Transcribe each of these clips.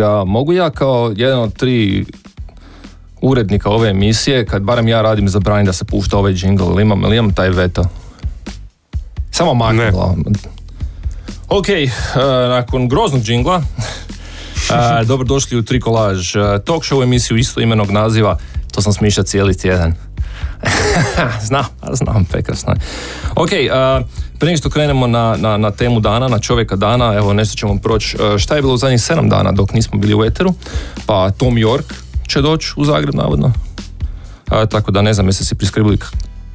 Ovoga, mogu ja kao jedan od tri urednika ove emisije, kad barem ja radim zabranim da se pušta ovaj jingle, ili imam, ili imam taj veto? Samo makni Ne. glavom. Ok, eh, nakon groznog džingla, uh, dobrodošli u Trikolaž, uh, talk show emisiju isto imenog naziva, to sam smišljao cijeli tjedan. znam, a znam, prekrasno. Ok, uh, prije što krenemo na, na, na temu dana, na čovjeka dana, evo nešto ćemo proći. Uh, šta je bilo u zadnjih sedam dana dok nismo bili u Eteru? Pa Tom York će doći u Zagreb, navodno. Uh, tako da ne znam, jeste si priskrbili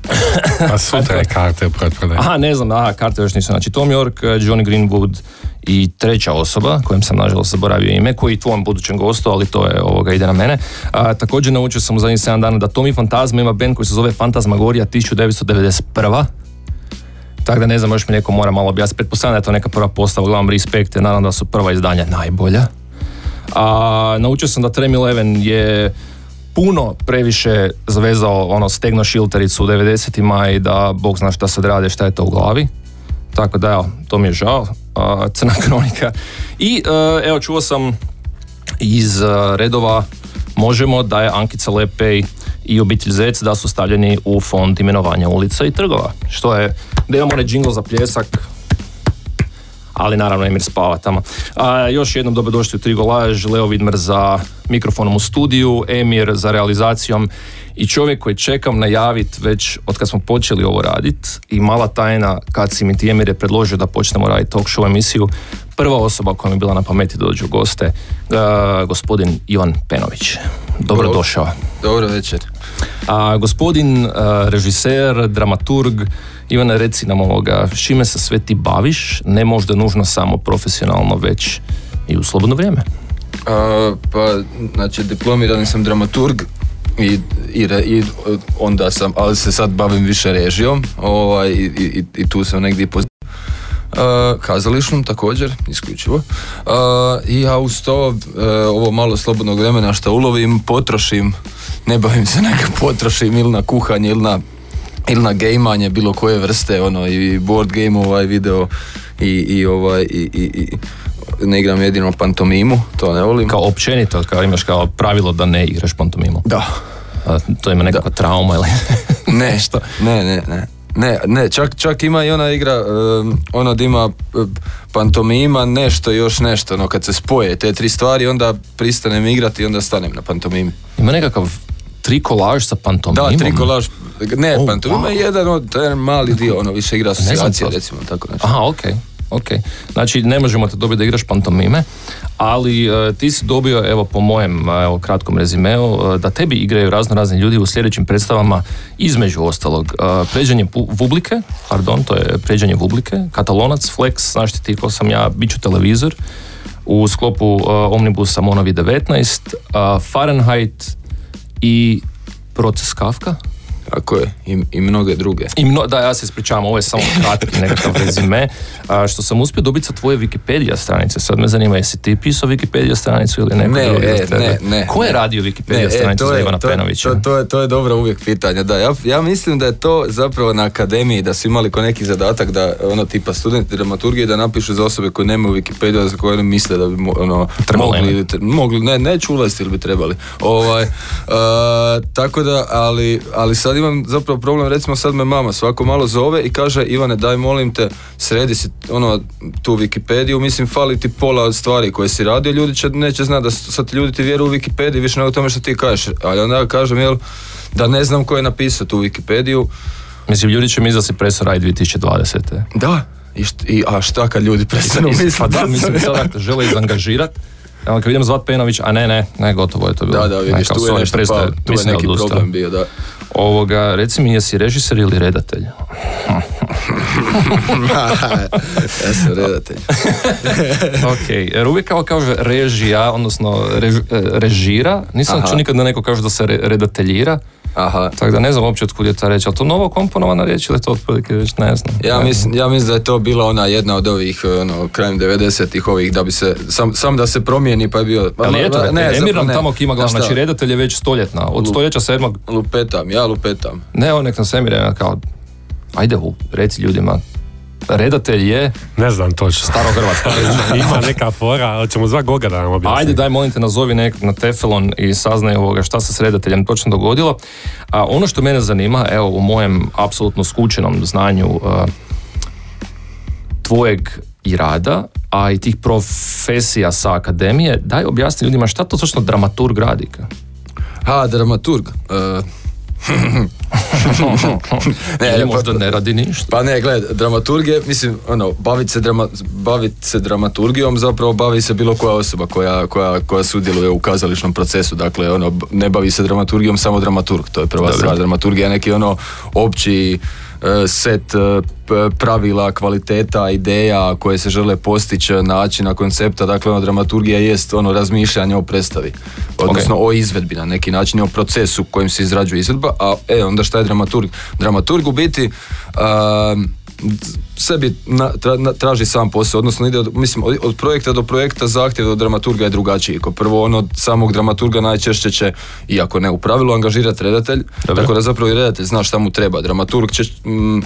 A sutra je karte u pretprodaji. Aha, ne znam, aha, karte još nisu. Znači, Tom York, eh, Johnny Greenwood i treća osoba, kojem sam nažalost zaboravio ime, koji je tvom budućem gostu, ali to je ovoga, ide na mene. A, također naučio sam u zadnjih 7 dana da Tommy Fantazma ima band koji se zove Fantasmagorija 1991. Tako da ne znam, još mi neko mora malo objasniti. Pretpostavljam da je to neka prva postava, uglavnom respekt, naravno da su prva izdanja najbolja. A, naučio sam da Trem Eleven je puno previše zavezao ono stegno šiltericu u 90-ima i da bog zna šta sad rade, šta je to u glavi. Tako da evo, to mi je žao. A, crna kronika. I e, evo čuo sam iz e, redova Možemo da je Ankica Lepej i obitelj Zec da su stavljeni u fond imenovanja ulica i trgova. Što je, da imamo onaj džingl za pljesak, ali naravno Emir spava tamo. A, još jednom dobrodošli u Trigolaž, Leo Vidmer za mikrofonom u studiju, Emir za realizacijom. I čovjek koji čekam najavit već od kad smo počeli ovo radit. I mala tajna kad si mi ti Emir je predložio da počnemo raditi talk show emisiju, prva osoba koja mi je bila na pameti da dođu goste, a, gospodin Ivan Penović. Dobrodošao. Dobro večer. A gospodin a, režiser, dramaturg, Ivane reci nam ovoga, s čime se sve ti baviš, ne možda nužno samo profesionalno, već i u slobodno vrijeme. A, pa, znači, diplomirani sam dramaturg i, i, i onda sam, ali se sad bavim više režijom ovaj, i, i, i tu sam negdje po Uh, kazališnom također, isključivo. Uh, I ja uz to, uh, ovo malo slobodnog vremena što ulovim, potrošim, ne bavim se neka potrošim ili na kuhanje ili na ili na gejmanje bilo koje vrste, ono, i board game ovaj video i, i ovaj, i, i, i ne igram jedino pantomimu, to ne volim. Kao općenito, kao imaš kao pravilo da ne igraš pantomimu. Da. A, to ima nekakva trauma ili Ne, što? ne, ne, ne. Ne, ne, čak, čak ima i ona igra, um, ono da ima uh, pantomima, nešto još nešto, no kad se spoje te tri stvari, onda pristanem igrati i onda stanem na pantomimi. Ima nekakav trikolaž sa pantomimom. Da, trikolaž, ne, Oh, pantomima je wow. jedan od, to je jedan mali dio, ono više igra asocijacija, to. recimo, tako nešto. Aha, ok. Ok. Znači, ne možemo te dobiti da igraš pantomime, ali e, ti si dobio, evo, po mojem e, evo, kratkom rezimeu, e, da tebi igraju razno razni ljudi u sljedećim predstavama, između ostalog, e, pređenje pu- Vublike, pardon, to je pređenje Vublike, Katalonac, Flex, znaš ti ko sam ja, bit ću televizor, u sklopu e, Omnibusa Monovi 19, e, Fahrenheit i Proces Kafka. Tako je, i, i mnoge druge. I mno, da, ja se ispričavam, ovo je samo kratki nekakav rezime. A, što sam uspio dobiti sa tvoje Wikipedia stranice. Sad me zanima, jesi ti pisao Wikipedia stranicu ili neko Ne, drugi e, ne, ne, Ko je ne. radio Wikipedia e, stranicu to za Ivana to Penovića? To, to, je, to je dobro uvijek pitanje, da. Ja, ja mislim da je to zapravo na akademiji, da su imali ko neki zadatak da, ono, tipa studenti dramaturgije da napišu za osobe koje nemaju Wikipedia, za koje oni misle da bi, ono, Trebalo mogli, tre- mogli, ne, neću ulaziti ili bi trebali. Ovaj, e, tako da, ali, ali sad imam zapravo problem, recimo sad me mama svako malo zove i kaže Ivane daj molim te sredi si ono tu Wikipediju, mislim fali ti pola od stvari koje si radio, ljudi će, neće znati da sad ljudi ti vjeruju u Wikipediji više nego tome što ti kažeš, ali onda ja kažem jel da ne znam ko je napisao tu Wikipediju, Mislim, ljudi će mi da si presao raj 2020. da, i, št- i a šta kad ljudi prestanu misliti? pa da, mislim, sad žele izangažirat, Evo, kad idem zvat Penović, a ne, ne, ne, gotovo je to bilo. Da, da, vidiš, tu je sorry, nešto prestaje, pao, tu je neki odustajem. problem bio, da. Ovoga, reci mi, jesi režiser ili redatelj? ja sam redatelj. ok, jer uvijek kao kaže režija, odnosno rež- režira, nisam čuo nikad da neko kaže da se re- redateljira, Aha. tako da ne znam uopće otkud je ta reč, ali to novo komponovana riječ ili to otprilike već ne znam. Ja Ne mislim, ja mislim da je to bila ona jedna od ovih ono, krajem 90-ih ovih da bi se, sam, sam da se promijeni pa je bio... Ali eto, ne, nam ne. tamo kima šta, znači redatelj je već stoljetna, od stoljeća sedmog, Lupetam, ja lupetam. ne on nek Emir kao, ajde hu, reci ljudima, redatelj je Ne znam točno. staro Hrvatska. Ima neka fora, ali ćemo zvati Goga da nam objasni. Ajde, daj molim te nazovi nek na Teflon i saznaj ovoga šta se s redateljem točno dogodilo. A ono što mene zanima, evo u mojem apsolutno skučenom znanju a, tvojeg i rada, a i tih profesija sa akademije, daj objasni ljudima šta to točno dramaturg radi. Ha, dramaturg. E, Ili pa- možda ne radi ništa. Pa ne, gledaj, dramaturg je, mislim, ono, bavit se, drama, bavit se dramaturgijom zapravo bavi se bilo koja osoba koja, koja, koja sudjeluje u kazališnom procesu, dakle, ono, ne bavi se dramaturgijom samo dramaturg, to je prva stvar, dramaturgija je neki ono opći set e, pravila, kvaliteta, ideja koje se žele postići, načina, koncepta, dakle ono dramaturgija jest ono razmišljanje o predstavi, odnosno o izvedbi na neki način o procesu kojim se izrađuje izvedba, a e, onda šta je dramaturg? Dramaturg u biti um, sebi na- tra- na- traži sam posao, odnosno ide od, mislim, od, od projekta do projekta zahtjev od dramaturga je drugačiji. Ko prvo ono od samog dramaturga najčešće će, iako ne u pravilu, angažirati redatelj, Dobro. tako da zapravo i redatelj zna šta mu treba. Dramaturg će, mm,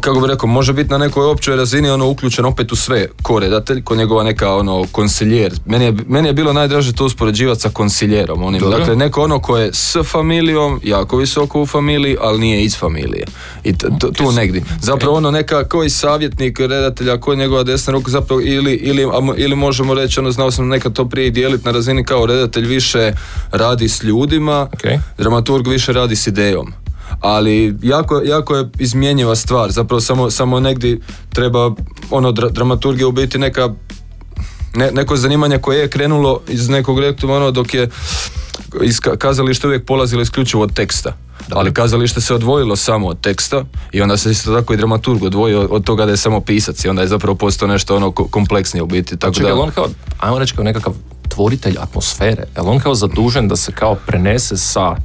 kako bi rekao, može biti na nekoj općoj razini ono uključen opet u sve ko redatelj, ko njegova neka ono konsiljer. Meni je, meni je bilo najdraže to uspoređivati sa konsiljerom. Onim, dakle, neko ono ko je s familijom, jako visoko u familiji, ali nije iz familije. I t- t- tu negdje. Zapravo ono neka koji savjetnik redatelja, ko je njegova desna ruka, zapravo ili, ili, ili možemo reći, ono znao sam nekad to prije dijeliti na razini kao redatelj više radi s ljudima, Ok. dramaturg više radi s idejom. Ali jako, jako je izmjenjiva stvar, zapravo samo, samo negdje treba, ono, dra, dramaturgija u biti neka ne, neko zanimanje koje je krenulo iz nekog rektuma ono dok je iz ka- kazalište uvijek polazilo isključivo od teksta. Ali kazalište se odvojilo samo od teksta i onda se isto tako i dramaturg odvojio od toga da je samo pisac i onda je zapravo postao nešto ono ko- kompleksnije u biti. Tako Čekaj, da, on kao, ajmo reći kao nekakav tvoritelj atmosfere, je on kao zadužen da se kao prenese sa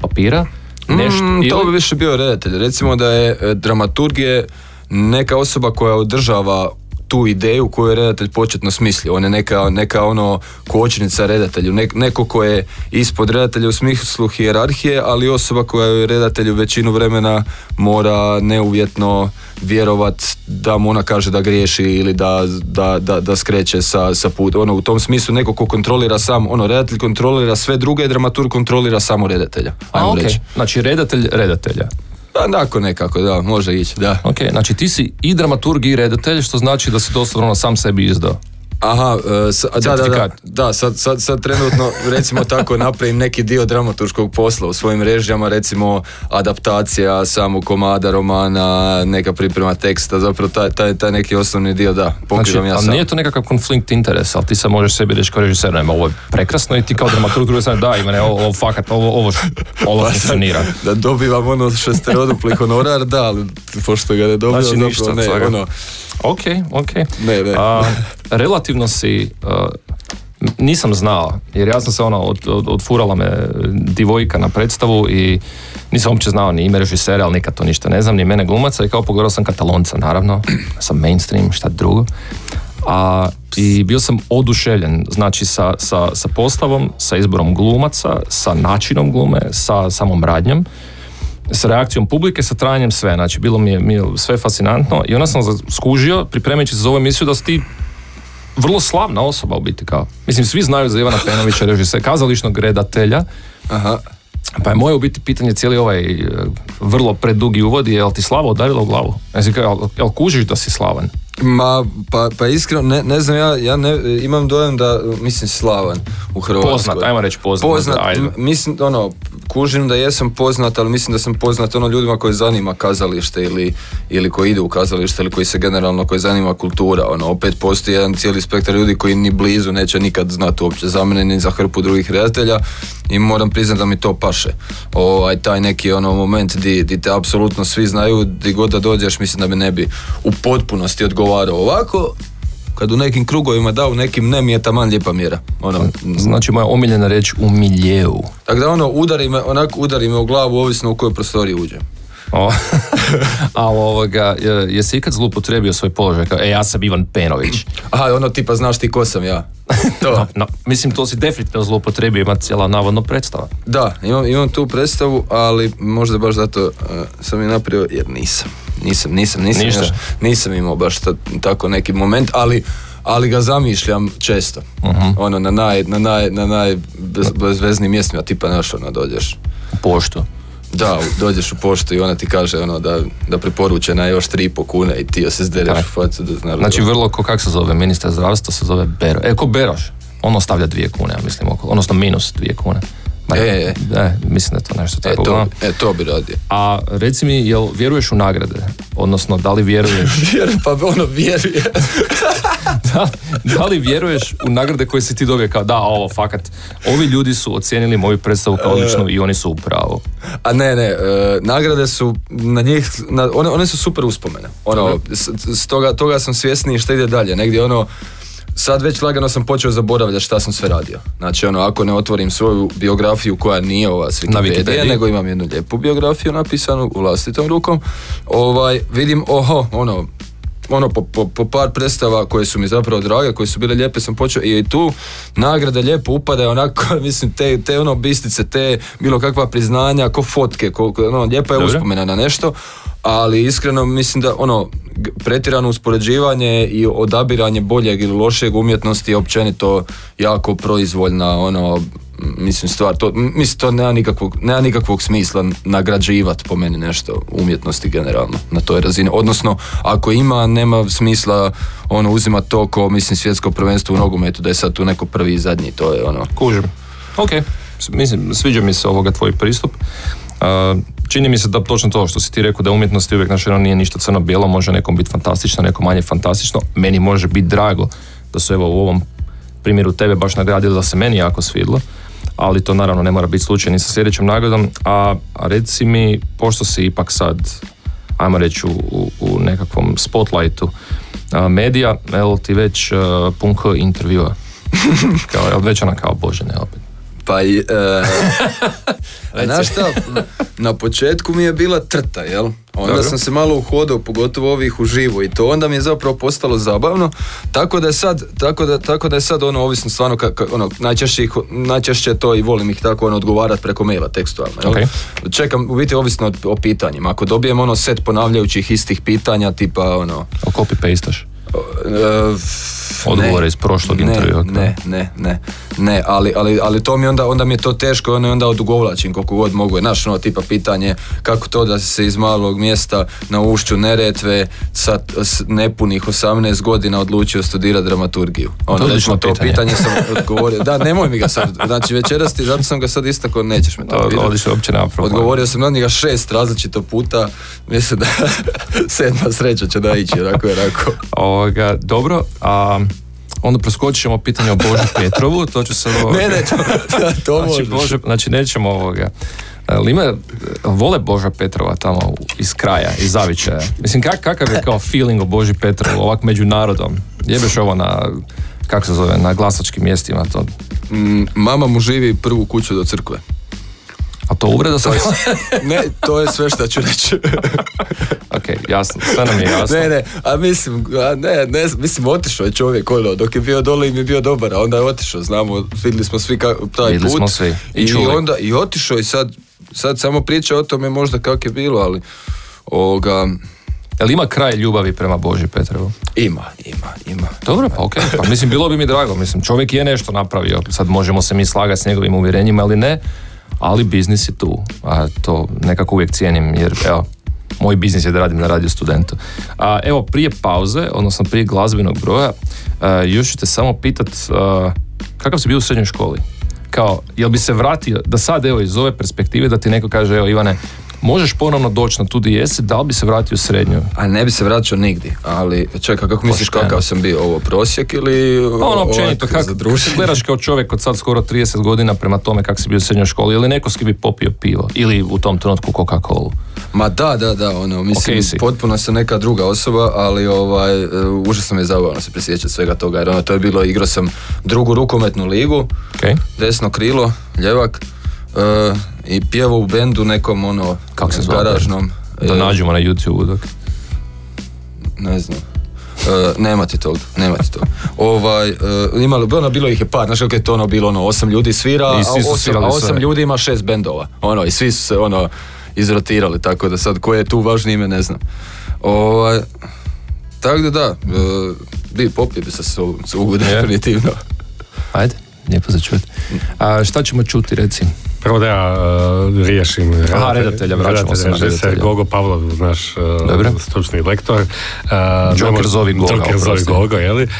papira nešto Mm, to ili- bi više bio redatelj. Recimo da je e, dramaturg je neka osoba koja održava tu ideju koju je redatelj početno smislio. On je neka, neka ono kočnica redatelju, Nek- neko ko je ispod redatelja u smislu hijerarhije, ali osoba koja je redatelju većinu vremena mora neuvjetno vjerovat da mu ona kaže da griješi ili da, da, da, da skreće sa, sa put. Ono, u tom smislu neko ko kontrolira sam, ono, redatelj kontrolira sve druge, dramaturg kontrolira samo redatelja. A, Ajmo ok. reći. Znači, redatelj redatelja. Pa onako nekako, da, može ići, da. Ok, znači ti si i dramaturg i redatelj, što znači da si doslovno sam sebi izdao. Aha, e, sa- da, da, da, da, sad, sad, sad trenutno, recimo tako, napravim neki dio dramaturškog posla u svojim režijama, recimo adaptacija samog komada, romana, neka priprema teksta, zapravo taj, taj, taj neki osnovni dio, da, Znači, pokrivam ja ali sam. nije to nekakav konflikt interesa, ali ti sad možeš sebi reći kao režiser, nema, ovo je prekrasno i ti kao dramaturg druge strane, da, ima ne, ovo, ovo fakat, ovo, ovo, ovo funkcionira. Da dobivam ono šesterodupli honorar, da, ali pošto ga ne dobivam, Znači, ništa ne, ono, Ok, ok. Ne, ne. A, relativno si, a, nisam znao, jer ja sam se ono, od, od, odfurala me divojka na predstavu i nisam uopće znao ni ime režisera, ali nikad to ništa ne znam, ni mene glumaca i kao pogledao sam katalonca, naravno, sam mainstream, šta drugo. A, I bio sam oduševljen, znači sa, sa, sa postavom, sa izborom glumaca, sa načinom glume, sa samom radnjom s reakcijom publike, sa trajanjem sve. Znači, bilo mi je, mi je sve fascinantno i onda sam skužio, pripremajući se za ovu emisiju, da si ti vrlo slavna osoba u biti kao. Mislim, svi znaju za Ivana Penovića, režisera, kazališnog redatelja, aha, pa je moje u biti pitanje cijeli ovaj e, vrlo predugi uvod je, jel ti slava udarila u glavu? Znači, kao, jel, jel kužiš da si slavan? Ma, pa, pa iskreno, ne, ne znam, ja, ja ne, imam dojam da, mislim, slavan u Hrvatskoj. Poznat, ajmo reći poznat. Poznat, ajde. mislim, ono, kužim da jesam poznat, ali mislim da sam poznat ono ljudima koji zanima kazalište ili, ili koji idu u kazalište ili koji se generalno, koji zanima kultura, ono, opet postoji jedan cijeli spektar ljudi koji ni blizu neće nikad znati uopće za mene ni za hrpu drugih redatelja i moram priznati da mi to paše. Ovaj, taj neki ono moment di, di te apsolutno svi znaju, di god da dođeš, mislim da mi ne bi u potpunosti odgovarao ovako, kad u nekim krugovima da, u nekim ne mi je taman lijepa mjera. Ono, Znači, moja omiljena reč u miljeu. tako da ono, udari me, onako udari me u glavu ovisno u kojoj prostoriji uđem. O, a ovoga, je- jesi ikad zloupotrebio svoj položaj? Kao, e, ja sam Ivan Penović. Aha, ono tipa znaš ti ko sam ja. To. No, mislim, to si definitivno zloupotrebio, ima cijela navodno predstava. Da, imam, imam tu predstavu, ali možda baš zato uh, sam je napravio jer nisam. Nisam, nisam, nisam, Ništa? još- nisam imao baš ta- tako neki moment, ali ali ga zamišljam često. Mhm. Ono, na naj, na naj, na naj bez, bezveznim mjestima, tipa naš, ono, dođeš. U poštu. Da, dođeš u poštu i ona ti kaže ono da, da preporuče na još 3,5 kune i ti joj se zdereš u facu da zna Znači, vrlo, ko kak se zove, ministar zdravstva se zove Bero. E, ko Beroš? On ostavlja dvije kune, ja mislim, oko, odnosno minus dvije kune. Ma, E, e. e, mislim da je to nešto E tako. to, uglavnom. e, to bi radio. A reci mi, jel vjeruješ u nagrade? Odnosno, da li vjeruješ, pa ono vjeruje. da, da li vjeruješ u nagrade koje si ti dobio kao da, ovo, fakat, ovi ljudi su ocijenili moju predstavu kao odličnu i oni su u pravu. A ne, ne, e, nagrade su na njih, na, one, one su super uspomene. Ono, s, s toga, toga sam svjesniji što ide dalje. Negdje ono, sad već lagano sam počeo zaboravljati šta sam sve radio. Znači ono, ako ne otvorim svoju biografiju koja nije ova s Wikipediji. nego imam jednu lijepu biografiju napisanu u vlastitom rukom, ovaj, vidim, oho, ono, ono po, po, po par predstava koje su mi zapravo drage, koje su bile lijepe sam počeo i tu nagrade lijepo upadaju onako, mislim, te, te ono bistice, te bilo kakva priznanja, ko fotke, ko, ono, lijepa je Dobro. uspomena na nešto, ali iskreno mislim da ono, pretjerano uspoređivanje i odabiranje boljeg ili lošeg umjetnosti je općenito jako proizvoljna ono, mislim stvar, to, mislim to nema nikakvog, nema nikakvog smisla nagrađivati po meni nešto umjetnosti generalno na toj razini, odnosno ako ima nema smisla ono uzimati to ko mislim svjetsko prvenstvo u nogometu da je sad tu neko prvi i zadnji, to je ono Kužim. Ok, mislim, sviđa mi se ovoga tvoj pristup. Uh, čini mi se da točno to što si ti rekao da umjetnost je uvijek naš ono nije ništa crno-bijelo, može nekom biti fantastično, nekom manje fantastično. Meni može biti drago da su evo u ovom primjeru tebe baš nagradili da se meni jako svidlo, ali to naravno ne mora biti slučaj ni sa sljedećom nagradom. A, a reci mi, pošto si ipak sad, ajmo reći, u, u, u nekakvom spotlightu a, medija, jel ti već uh, pun K intervjua? kao, jel već ona kao bože ne opet? Pa i, e, znaš šta, na početku mi je bila trta, jel? Onda Dobro. sam se malo uhodao, pogotovo ovih uživo i to onda mi je zapravo postalo zabavno, tako da je sad, tako da, tako da je sad ono ovisno stvarno, ka, ka- ono, najčešće, ih- najčešće to i volim ih tako ono odgovarat preko maila tekstualno, jel? Ok. Čekam, u biti ovisno o, o pitanjima, ako dobijem ono set ponavljajućih istih pitanja, tipa ono, O copy pastaš. Odgovore iz prošlog ne, intervjua, Ne, ne, ne, ne, ali, ali, ali to mi onda, onda mi je to teško, ono, onda odugovlačim koliko god mogu. Znaš, ono, tipa pitanje, kako to da se iz malog mjesta na ušću Neretve sa nepunih 18 godina odlučio studirati dramaturgiju. To Ono, odlično to pitanje. pitanje sam odgovorio. Da, nemoj mi ga sad, znači večeras ti, zato sam ga sad istako, nećeš me to To pitati. problema. Odgovorio sam na njega šest različito puta, mislim da sedma sreća će da ići, onako je rekao. Ovoga, dobro, a onda preskočit ćemo pitanje o Boži Petrovu, to ću se... ovoga- Ne, ne, to, to znači. Bože, znači nećemo ovoga. Ali ima, vole Boža Petrova tamo iz kraja, iz Zavičaja. Mislim, kak, kakav je kao feeling o Boži Petrovu, ovak među narodom? Jebeš ovo na, kako se zove, na glasačkim mjestima, to, Mm, mama mu živi prvu kuću do crkve. A to uvreda sam? Ne, to je sve što ću reći. ok, jasno, sve nam je jasno. ne, ne, a mislim, a ne, ne, mislim, otišao je čovjek, ono, dok je bio dole im je bio dobar, a onda je otišao, znamo, vidjeli smo svi ka, taj Vidjeli put. smo svi. I I, onda, i otišao i sad, sad samo priča o tome možda kako je bilo, ali, ovoga, Jel ima kraj ljubavi prema Boži Petrovu? ima, ima, ima. Dobro, pa ok. Pa mislim, bilo bi mi drago. Mislim, čovjek je nešto napravio. Sad možemo se mi slagati s njegovim uvjerenjima ili ne, ali biznis je tu. A to nekako uvijek cijenim, jer evo, moj biznis je da radim na radio studentu. A, evo, prije pauze, odnosno prije glazbenog broja, a, još ću te samo pitat a, kakav si bio u srednjoj školi? Kao, jel bi se vratio, da sad evo iz ove perspektive da ti neko kaže, evo Ivane, možeš ponovno doći na tu di jesi, da li bi se vratio u srednju? A ne bi se vraćao nigdje, ali čekaj, kako misliš Pošteno. kakav sam bio, ovo prosjek ili Pa ono općenito, kako gledaš kao čovjek od sad skoro 30 godina prema tome kako si bio u srednjoj školi ili neko bi popio pivo ili u tom trenutku Coca-Cola. Ma da, da, da, ono, mislim, Ok si. potpuno sam neka druga osoba, ali ovaj, e, užasno mi je zabavno se prisjećati svega toga, jer ono, to je bilo, igrao sam drugu rukometnu ligu, Okay. desno krilo, ljevak, e, i pjevao u bendu nekom, ono, Kako se zvao garažnom, Da E, nađemo na YouTube dok. Ne znam. E, nema ti tog, nema ti tog. Ovaj, e, imalo, ono, bilo ih je par, znaš kako je to ono bilo, ono, osam ljudi svira, a osam, a osam ljudi ima šest bendova, ono, i svi su se, ono, izrotirali, tako da sad koje je tu važnije ime ne znam. Ovaj, tako da da, e, bi popio bi se sugu definitivno. Ajde, lijepo za čuti. A šta ćemo čuti, reci? Prvo da ja uh, riješim Aha, redatelja, vraćamo se na redatelja. Gogo Pavlov, naš uh, Dobro. stručni lektor. Uh, Joker ne može- zovi Goga, Joker zovi. Gogo, jeli? Uh,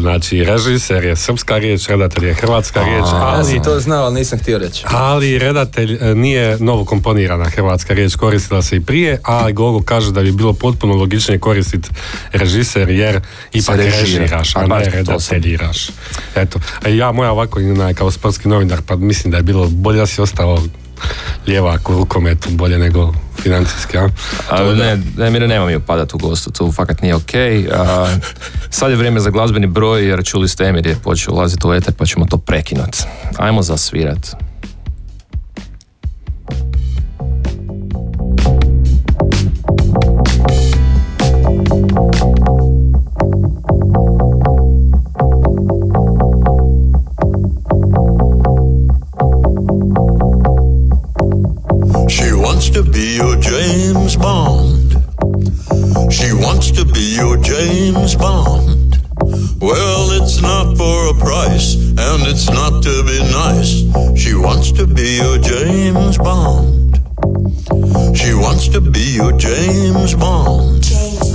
znači, režiser je srpska riječ, redatelj je hrvatska riječ, Ja ali... sam to znao, ali nisam htio reći. Ali redatelj e, nije novo komponirana hrvatska riječ, koristila se i prije, a Gogo kaže da bi bilo potpuno logičnije koristiti režiser jer ipak režira. režiraš, a ne redateljiraš. Eto, a ja moja ovako kao sportski novinar, pa mislim da je bilo bolje si ostao lijevak u rukometu, bolje nego financijski, a? A, ne, ne, Mire, nema mi upadat u gostu, tu fakat nije ok. A, sad je vrijeme za glazbeni broj jer čuli ste Emir je počeo ulaziti u eter pa ćemo to prekinut. Ajmo zasvirat. To be your James Bond. She wants to be your James Bond. Well, it's not for a price, and it's not to be nice. She wants to be your James Bond. She wants to be your James Bond.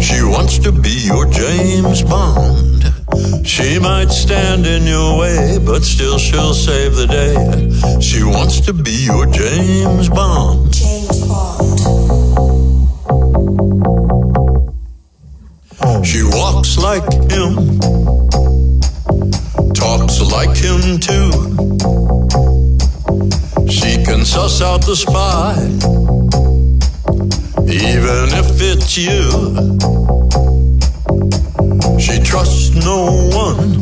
She wants to be your James Bond. She might stand in your way, but still she'll save the day. She wants to be your James Bond. Oh. She walks like him, talks like him too. She can suss out the spy, even if it's you. She trusts no one,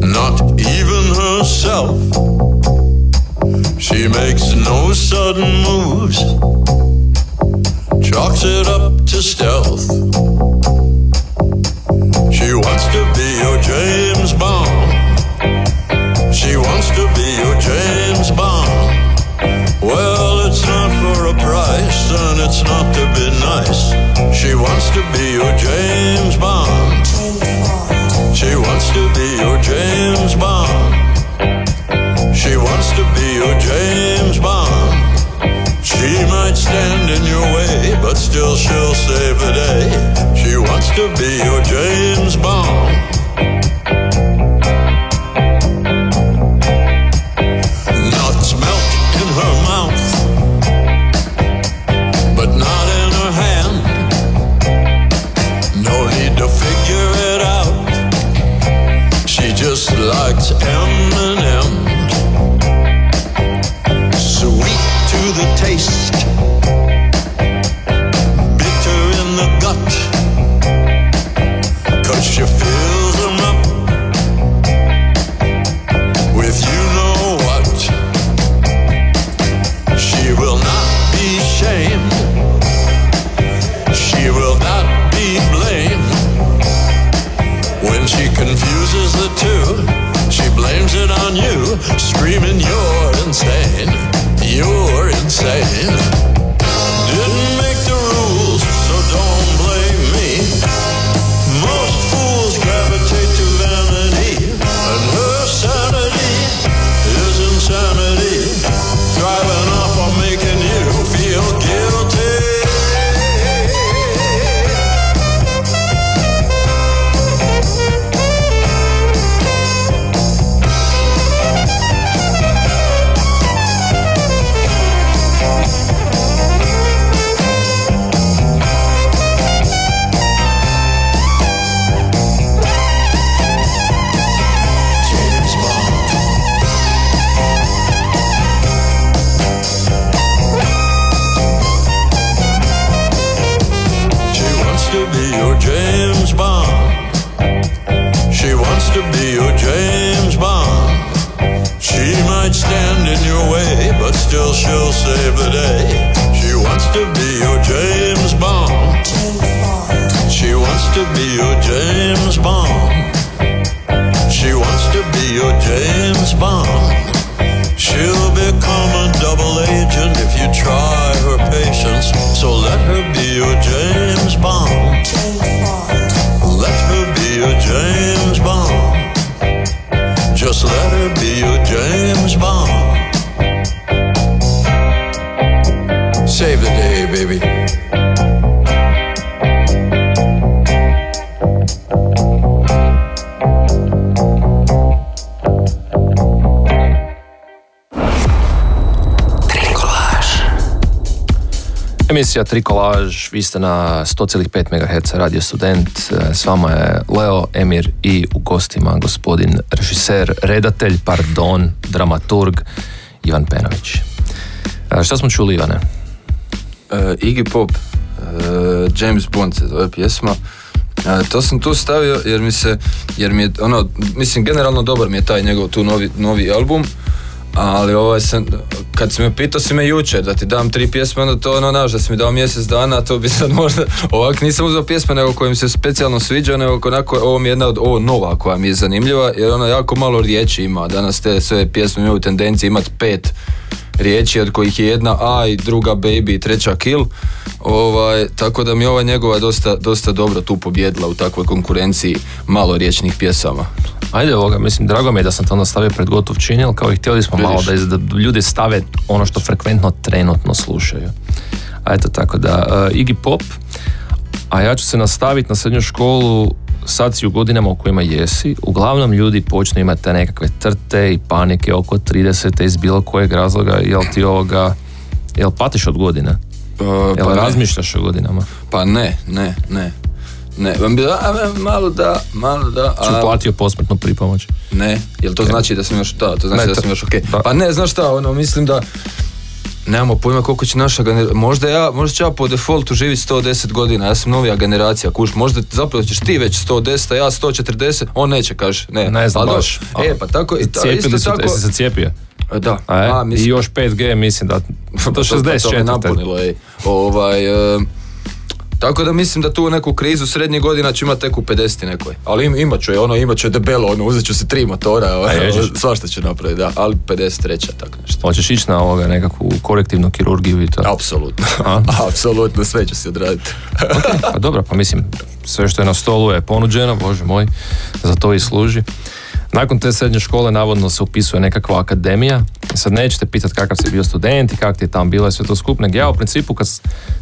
not even herself. She makes no sudden moves, chalks it up to stealth. She wants to be your James Bond. She wants to be your it's not to be nice. She wants to be your James Bond. She wants to be your James Bond. She wants to be your James Bond. She might stand in your way, but still she'll save the day. She wants to be your James Bond. To be your James Bond. She wants to be your James Bond. She might stand in your way, but still she'll save the day. She wants to be your James Bond. She wants to be your James Bond. She wants to be your James Bond. She'll become a double agent if you try her patience. So let her be your James Bond. Let her be your James Bond. Just let her be your James Bond. Emisija Trikolaž, vi ste na 100,5 MHz Radio Student, E, s vama je Leo, Emir i u gostima gospodin režiser, redatelj, pardon, dramaturg Ivan Penović. E, Šta smo čuli Ivane? Uh, Iggy Pop, uh, James Bond se zove pjesma. To sam tu stavio jer mi se, jer mi je, ono, mislim, generalno dobar mi je taj njegov tu novi, novi album, ali ovaj sam, kad si me pitao si me jučer da ti dam tri pjesme, onda to ono, znaš, da si mi dao mjesec dana, to bi sad možda, ovak nisam uzeo pjesme nego koje mi se specijalno sviđa, nego onako, ovo mi je jedna od, ovo nova koja mi je zanimljiva, jer ona jako malo riječi ima, danas te sve pjesme imaju tendenciju imati pet riječi, od kojih je jedna A i druga Baby i treća Kill. Ovaj, tako da mi je ova njegova dosta, dosta dobro tu pobjedila u takvoj konkurenciji malo riječnih pjesama. Ajde ovoga, mislim, drago mi je da sam to onda stavio pred gotov čin, ali kao i htjeli smo malo da, iz- da ljudi stave ono što frekventno trenutno slušaju. A eto tako da, uh, Iggy Pop, a ja ću se nastaviti na srednju školu sad si u godinama u kojima jesi, uglavnom ljudi počnu imati te nekakve trte i panike oko 30. iz bilo kojeg razloga, jel ti ovoga, jel patiš od godina? Uh, Jel pa, ne, razmišljaš o godinama? pa ne, ne, ne. Ne, vam bi da, a, malo da, malo da, a, platio posmrtnu pripomoć. ne, jel to znači da sam još, da, to znači Ne, da to- sam još ok. da. Pa ne, znaš šta, ono, mislim da, nemamo pojma koliko će naša generacija, možda ja, možda ću ja po defaultu živjeti 110 godina, ja sam novija generacija, kuš, možda zapravo ćeš ti već 110, a ja 140, on neće, kaže, ne. Ne znam baš. E, pa tako, i ta, isto su, tako, se cijepio? da, A, e? a, mislim, I još 5G, mislim da... Pa Do to- pa to me 64. napunilo, ej. Ovaj, e, tako da mislim da tu neku krizu srednjih godina ću imati tek u 50 nekoj. Ali im, imat ću je, ono, imat ću je debelo, ono, uzet ću se tri motora, ježiš. svašta ću napraviti, da, ali 53 tako nešto. Hoćeš ići na ovoga nekakvu korektivnu kirurgiju i to? Apsolutno, apsolutno sve ću si odraditi. Pa dobro, pa mislim, sve što je na stolu je ponuđeno, bože moj, za to i služi. Nakon te srednje škole navodno se upisuje nekakva akademija. Sad nećete pitati kakav si bio student i kak ti je tamo bilo sve to skup, nego ja u principu kad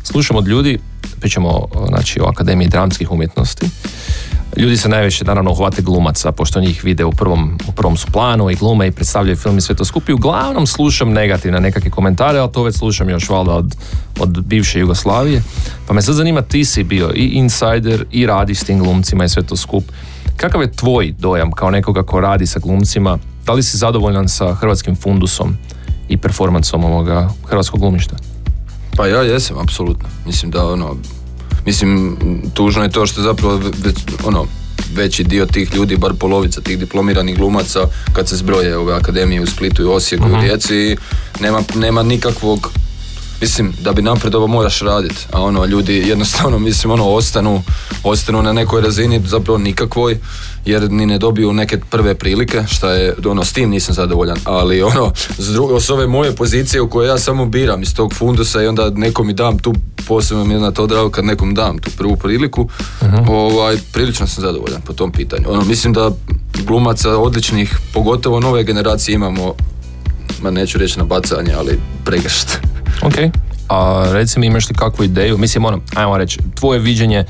slušam od ljudi, pričamo znači, o Akademiji dramskih umjetnosti, Ljudi se najviše naravno uhvate glumaca, pošto njih vide u prvom, u prvom su planu i glume i predstavljaju film i sve to skupi. Uglavnom slušam negativne nekakve komentare, ali to već slušam još valjda od, od bivše Jugoslavije. Pa me sad zanima, ti si bio i insider i radiš s tim glumcima i sve to skup. Kakav je tvoj dojam kao nekoga ko radi sa glumcima? Da li si zadovoljan sa hrvatskim fundusom i performansom ovoga hrvatskog glumišta? Pa ja jesam, apsolutno. Mislim da ono, mislim, tužno je to što zapravo već, ono, veći dio tih ljudi, bar polovica tih diplomiranih glumaca, kad se zbroje ove akademije u Splitu i Osijeku i u Rijeci, nema, nema nikakvog Mislim, da bi napredovao moraš raditi, a ono, ljudi jednostavno, mislim, ono, ostanu, ostanu na nekoj razini, zapravo nikakvoj, jer ni ne dobiju neke prve prilike, šta je, ono, s tim nisam zadovoljan, ali ono, s, drugo, s ove moje pozicije u kojoj ja samo biram iz tog fundusa i onda nekom mi dam tu, posebno mi je na to drago kad nekom dam tu prvu priliku, ovaj, prilično sam zadovoljan po tom pitanju. Ono, mislim da glumaca odličnih, pogotovo nove generacije imamo, ma neću reći na bacanje, ali pregršt. Ok. A reci mi imaš li kakvu ideju, mislim ono, ajmo reći, tvoje viđenje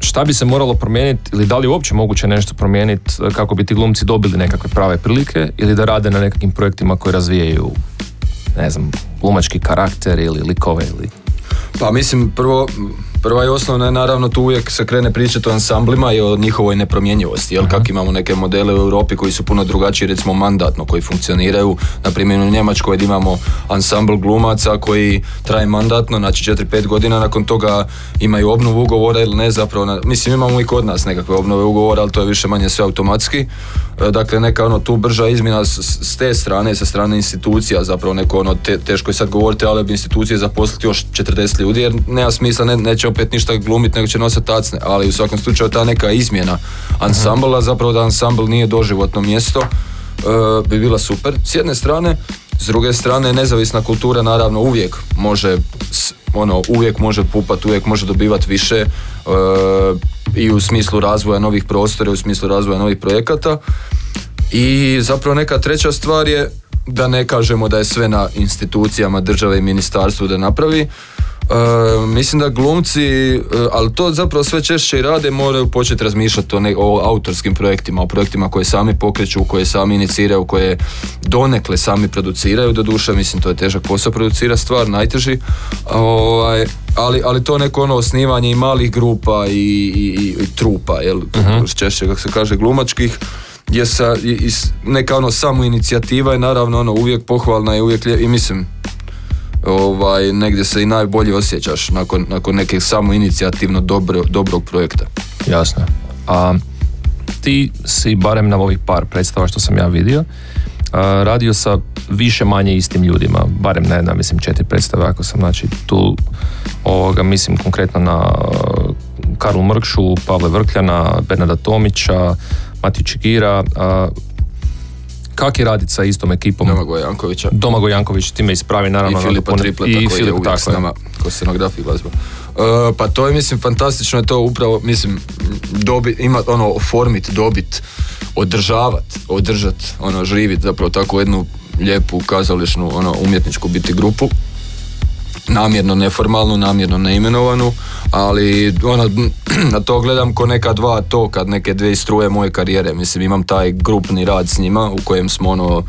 šta bi se moralo promijeniti ili da li uopće moguće nešto promijeniti eh, kako bi ti glumci dobili nekakve prave prilike ili da rade na nekakvim projektima koji razvijaju ne znam, glumački karakter ili likove ili... Pa mislim, prvo, prva i osnovna je naravno tu uvijek se krene pričati o ansamblima i o njihovoj nepromjenjivosti, jel? Kak imamo neke modele u Europi koji su puno drugačiji, recimo mandatno, koji funkcioniraju, na primjer u Njemačkoj imamo ansambl glumaca koji traje mandatno, znači 4-5 godina, nakon toga imaju obnovu ugovora ili ne zapravo, mislim imamo i kod nas nekakve obnove ugovora, ali to je više manje sve automatski, Dakle, neka ono tu brža izmjena s, s- s te strane, sa strane institucija, zapravo neko ono, te, teško je sad govoriti, ali bi institucije zaposliti još 40 ljudi, jer nema smisla, ne, neće opet ništa glumiti, nego će nositi tacne, ali u svakom slučaju ta neka izmjena ansambla, zapravo da ansambl nije doživotno mjesto, e, bi bila super, s jedne strane, s druge strane, nezavisna kultura naravno uvijek može, ono, uvijek može pupat, uvijek može dobivati više e, i u smislu razvoja novih prostora, u smislu razvoja novih projekata. I zapravo neka treća stvar je da ne kažemo da je sve na institucijama države i ministarstvu da napravi. E, mislim da glumci, e, ali to zapravo sve češće i rade, moraju početi razmišljati o, ne- o autorskim projektima, o projektima koje sami pokreću, koje sami iniciraju, koje donekle sami produciraju, doduše, mislim to je težak posao producira stvar, najteži, ovaj, ali, ali to neko ono osnivanje i malih grupa i, i, i trupa, jel, češće kako se kaže glumačkih, je sa, i, neka ono samo inicijativa je naravno ono uvijek pohvalna i uvijek lije- i mislim ovaj, negdje se i najbolje osjećaš nakon, nakon nekog samo inicijativno dobro, dobrog projekta. Jasno. A ti si, barem na ovih par predstava što sam ja vidio, radio sa više manje istim ljudima, barem na mislim četiri predstave ako sam znači tu ovoga mislim konkretno na Karlu Mrkšu, Pavle Vrkljana, Bernarda Tomića, Matiju Čigira, kak je raditi sa istom ekipom? Domagoj Jankovića Domagoj Janković, ti me ispravi naravno. i Filipa nakon- Tripleta i koji je uvijek tako s nama ko scenograf i glazba. E, pa to je mislim fantastično je to upravo mislim dobi, imat ono oformit, dobit, održavat, održat, ono živit zapravo tako jednu lijepu kazališnu ono umjetničku biti grupu namjerno neformalnu, namjerno neimenovanu, ali ono, na to gledam ko neka dva toka, neke dvije struje moje karijere. Mislim, imam taj grupni rad s njima u kojem smo ono,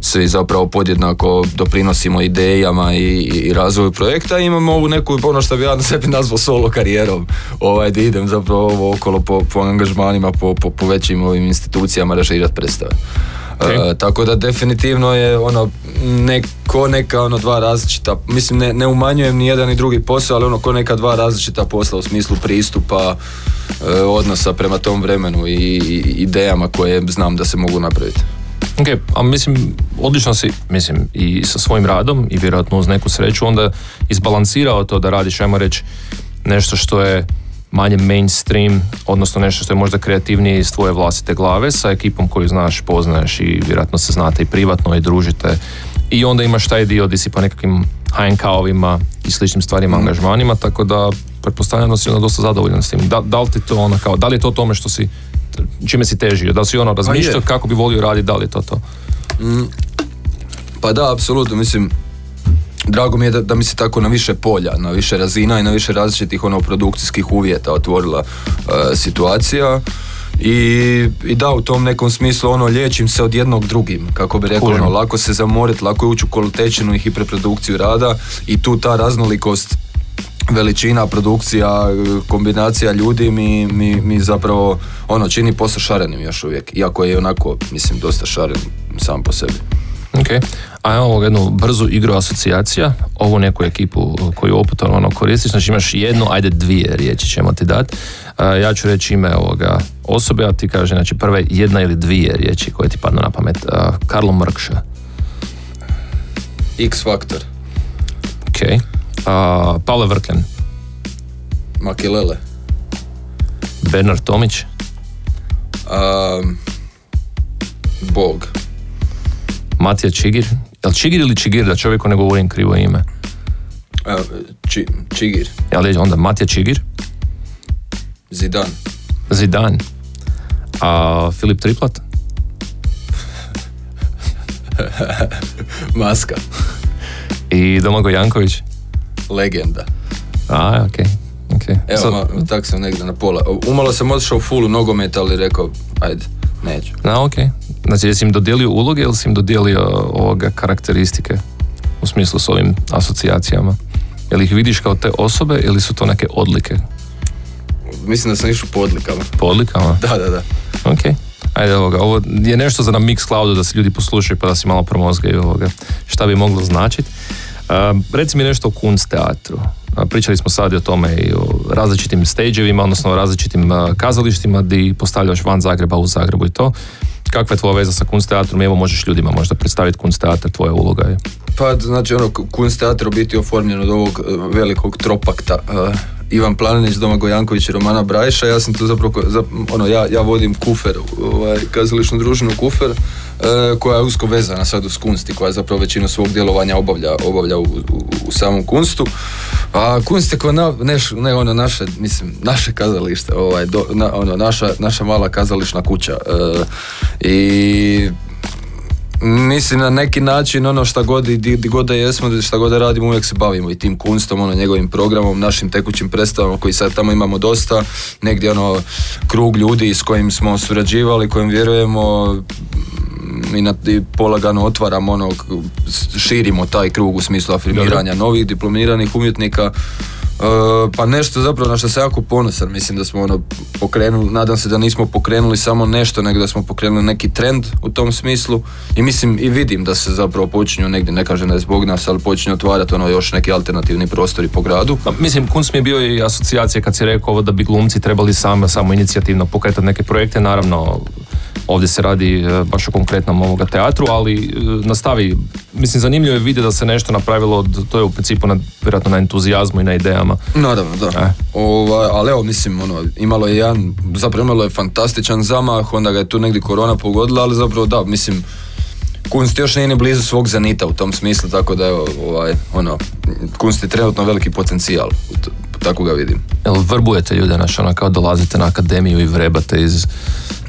svi zapravo podjednako doprinosimo idejama i, i, razvoju projekta i imam ovu neku, ono što bi ja na sebi nazvao solo karijerom, ovaj, da idem zapravo ovo okolo po, po angažmanima, po, po, po većim ovim institucijama režirat predstave. Ok. E, tako da definitivno je ono neko neka ono dva različita, mislim ne, ne umanjujem ni jedan ni drugi posao, ali ono ko neka dva različita posla u smislu pristupa, e, odnosa prema tom vremenu i, i idejama koje znam da se mogu napraviti. Ok, a mislim, odlično si, mislim, i sa svojim radom i vjerojatno uz neku sreću onda izbalansirao to da radiš, ajmo reći, nešto što je manje mainstream, odnosno nešto što je možda kreativnije iz tvoje vlastite glave sa ekipom koju znaš, poznaješ i vjerojatno se znate i privatno i družite. I onda imaš taj dio di si po nekakvim HNK-ovima i sličnim stvarima, angažmanima, tako da pretpostavljam da si onda dosta zadovoljan s tim. Da, da li ti to ono kao, da li je to tome što si, čime si težio? Da li si ono razmišljao je. kako bi volio raditi, da li je to to? Pa da, apsolutno, mislim, drago mi je da, da mi se tako na više polja, na više razina i na više različitih ono produkcijskih uvjeta otvorila e, situacija. I, I da, u tom nekom smislu ono liječim se od jednog drugim, kako bi rekao, ono, lako se zamoriti, lako je ući u kvalitečinu i hiperprodukciju rada i tu ta raznolikost veličina, produkcija, e, kombinacija ljudi mi, mi, mi zapravo ono čini posao šarenim još uvijek, iako je onako, mislim, dosta šaren sam po sebi. Ok, a ovoga jednu brzu igru asocijacija, ovu neku ekipu koju oputovano koristiš, znači imaš jednu, ajde dvije riječi ćemo ti dati. ja ću reći ime ovoga osobe, a ti kaže znači prve jedna ili dvije riječi koje ti padnu na pamet. A, Karlo Mrkša, X Factor, ok. A, Pavle Vrkljan, Makelele, Bernard Tomić, um, Bog, Matija Čigir, jel Čigir ili Čigir, da čovjeku ne govorim krivo ime. uh, Či, Čigir, Jel onda Matija Čigir, Zidan, Zidan, a Filip Triplat, Maska, i Domagoj Janković. Legenda. A, ok. ok. Evo, Sad- ma, tak sam negdje na pola. Umalo sam otišao u fullu nogomet, ali rekao, ajde, neću. A, ok. Znači, jesi im dodijelio uloge ili si im dodijelio ovoga karakteristike u smislu s ovim asocijacijama? Jel ih vidiš kao te osobe ili su to neke odlike? Mislim da sam išao po odlikama. Po odlikama? Da, da, da. Ok. Ajde, ovoga, ovo je nešto za na Mixcloudu da se ljudi poslušaju pa da si malo promozgaju ovoga šta bi moglo značiti. Um, reci mi nešto o kunst teatru. Pričali smo sad o tome i o različitim stageevima, odnosno o različitim kazalištima di postavljaš van Zagreba u Zagrebu i to. kakva je tvoja veza sa kunst teatrom? Evo možeš ljudima možda predstaviti kunst teatr, tvoja uloga je. Pa, znači, ono, kunst teatr biti oformljen od ovog e, velikog tropakta. Ivan Planinić, Doma Gojanković i Romana Brajša. Ja sam tu zapravo, ono, ja, ja vodim kufer, ovaj, kazališnu družinu kufer, e, koja je usko vezana sad uz kunst i koja zapravo većinu svog djelovanja obavlja, obavlja u, u, u samom kunstu. A kunst je kao na, neš, ne ono naše, mislim, naše kazalište, ovaj, do, na, ono, naša, naša mala kazališna kuća. E, I Mislim na neki način ono šta god di, di god da jesmo, šta god da radimo uvijek se bavimo i tim kunstom, ono njegovim programom, našim tekućim predstavama koji sad tamo imamo dosta, negdje ono krug ljudi s kojim smo surađivali, kojim vjerujemo mm, i, na, i polagano otvaramo ono, širimo taj krug u smislu afirmiranja novih diplomiranih umjetnika E, pa nešto zapravo na što sam jako ponosan, mislim da smo ono pokrenuli, nadam se da nismo pokrenuli samo nešto, nego da smo pokrenuli neki trend u tom smislu i mislim i vidim da se zapravo počinju negdje, ne kažem da je zbog nas, ali počinju otvarati ono još neki alternativni prostori po gradu. Pa, mislim, kunst mi je bio i asocijacija kad si rekao ovo da bi glumci trebali samo, samo inicijativno pokretati neke projekte, naravno ovdje se radi e, baš o konkretnom ovoga teatru, ali e, nastavi, mislim zanimljivo je vidjeti da se nešto napravilo, od- to je u principu na, vjerojatno na entuzijazmu i na idejama. Naravno, da. E. Ovaj, ali evo, mislim, ono, imalo je jedan, zapravo imalo je fantastičan zamah, onda ga je tu negdje korona pogodila, ali zapravo da, mislim, Kunst još nije ni blizu svog zanita u tom smislu, tako da evo, ovaj, ono, kunst je trenutno veliki potencijal, tako ga vidim. Jel vrbujete ljude, znaš, ono kao dolazite na akademiju i vrebate iz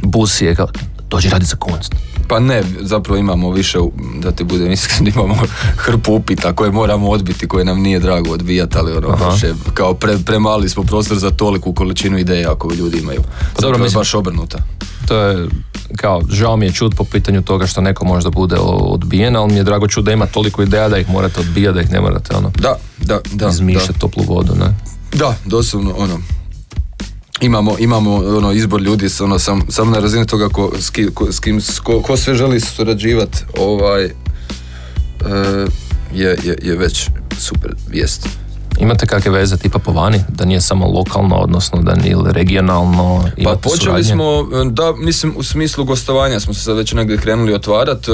busije, kao dođi radi za kunst. Pa ne, zapravo imamo više, da ti budem iskren, imamo hrpu upita koje moramo odbiti, koje nam nije drago odbijati, ali ono, je, kao pre, premali smo prostor za toliku količinu ideja ako ljudi imaju. Pa dobro, je mislim- baš obrnuta. To je, kao, žao mi je čut po pitanju toga što neko možda bude odbijen, ali mi je drago čut da ima toliko ideja da ih morate odbijati, da ih ne morate, ono, Da, da, da. izmišljati toplu vodu, ne? Da, doslovno ono imamo, imamo ono izbor ljudi s- ono sam, samo na razini toga ko, s, ki- ko, s kim s- ko, ko sve želi surađivati ovaj e, je, je, je već super vijest. Imate kakve veze tipa po vani, da nije samo lokalno, odnosno da nije regionalno, Pa počeli suradnje? smo, e, da, mislim u smislu gostovanja smo se sad već negdje krenuli otvarat. E,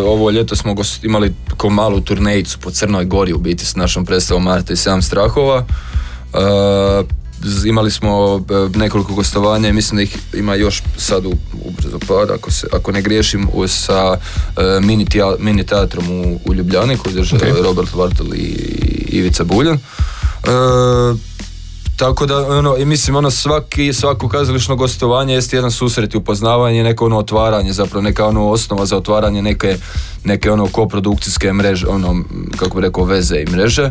ovo ljeto smo gost- imali ko malu turnejicu po Crnoj Gori u biti s našom predstavom Marta i 7 strahova. Imali smo e, nekoliko gostovanja i mislim da ih ima još sad u, ubrzo par, ako, se, ako ne griješim, u- sa e, mini, tija- mini teatrom u, u Ljubljani koji drže Ok. Robert Vartel i Ivica Buljan. E, tako da, ono, i mislim, ono, svaki, svako kazališno gostovanje jest jedan susret i upoznavanje, neko ono otvaranje, zapravo neka ono osnova za otvaranje neke, neke ono koprodukcijske mreže, ono, kako bi rekao, veze i mreže.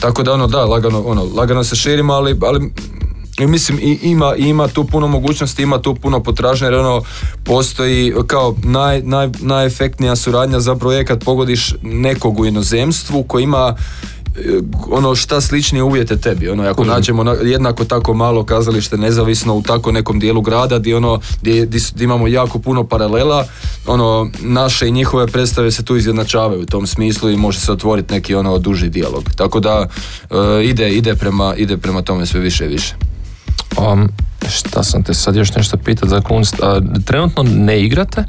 Tako da, ono, da, lagano, ono, lagano se širimo, ali, ali i mislim i ima, ima tu puno mogućnosti, ima tu puno potražnje jer ono postoji kao naj, naj, najefektnija suradnja zapravo je kad pogodiš nekog u inozemstvu koji ima ono šta sličnije uvjete tebi, ono ako nađemo na- jednako tako malo kazalište nezavisno u tako nekom dijelu grada gdje ono gdje, imamo jako puno paralela, ono naše i njihove predstave se tu izjednačavaju u tom smislu i može se otvoriti neki ono duži dijalog. Tako da e, ide ide prema ide prema tome sve više i više. Um, šta sam te sad još nešto pitat za kunst? A, trenutno ne igrate?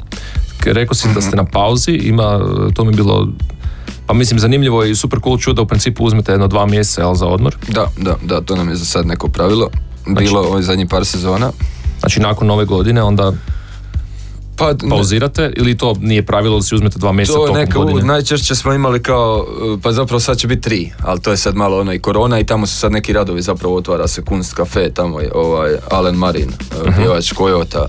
Rekao si da ste na pauzi, ima, to mi je bilo pa mislim zanimljivo je i super cool čuo da u principu uzmete jedno dva mjeseca jel, za odmor. Da, da, da, to nam je za sad neko pravilo. Bilo ovaj zadnji par sezona. Znači nakon nove godine onda Pa, ne- pauzirate ili to nije pravilo da si uzmete dva mjeseca to neka, u- godine? najčešće smo imali kao, uh, pa zapravo sad će biti tri, ali to je sad malo ono i korona i tamo su sad neki radovi, zapravo otvara se Kunst Cafe, tamo je ovaj Alen Marin, uh, pjevač Kojota,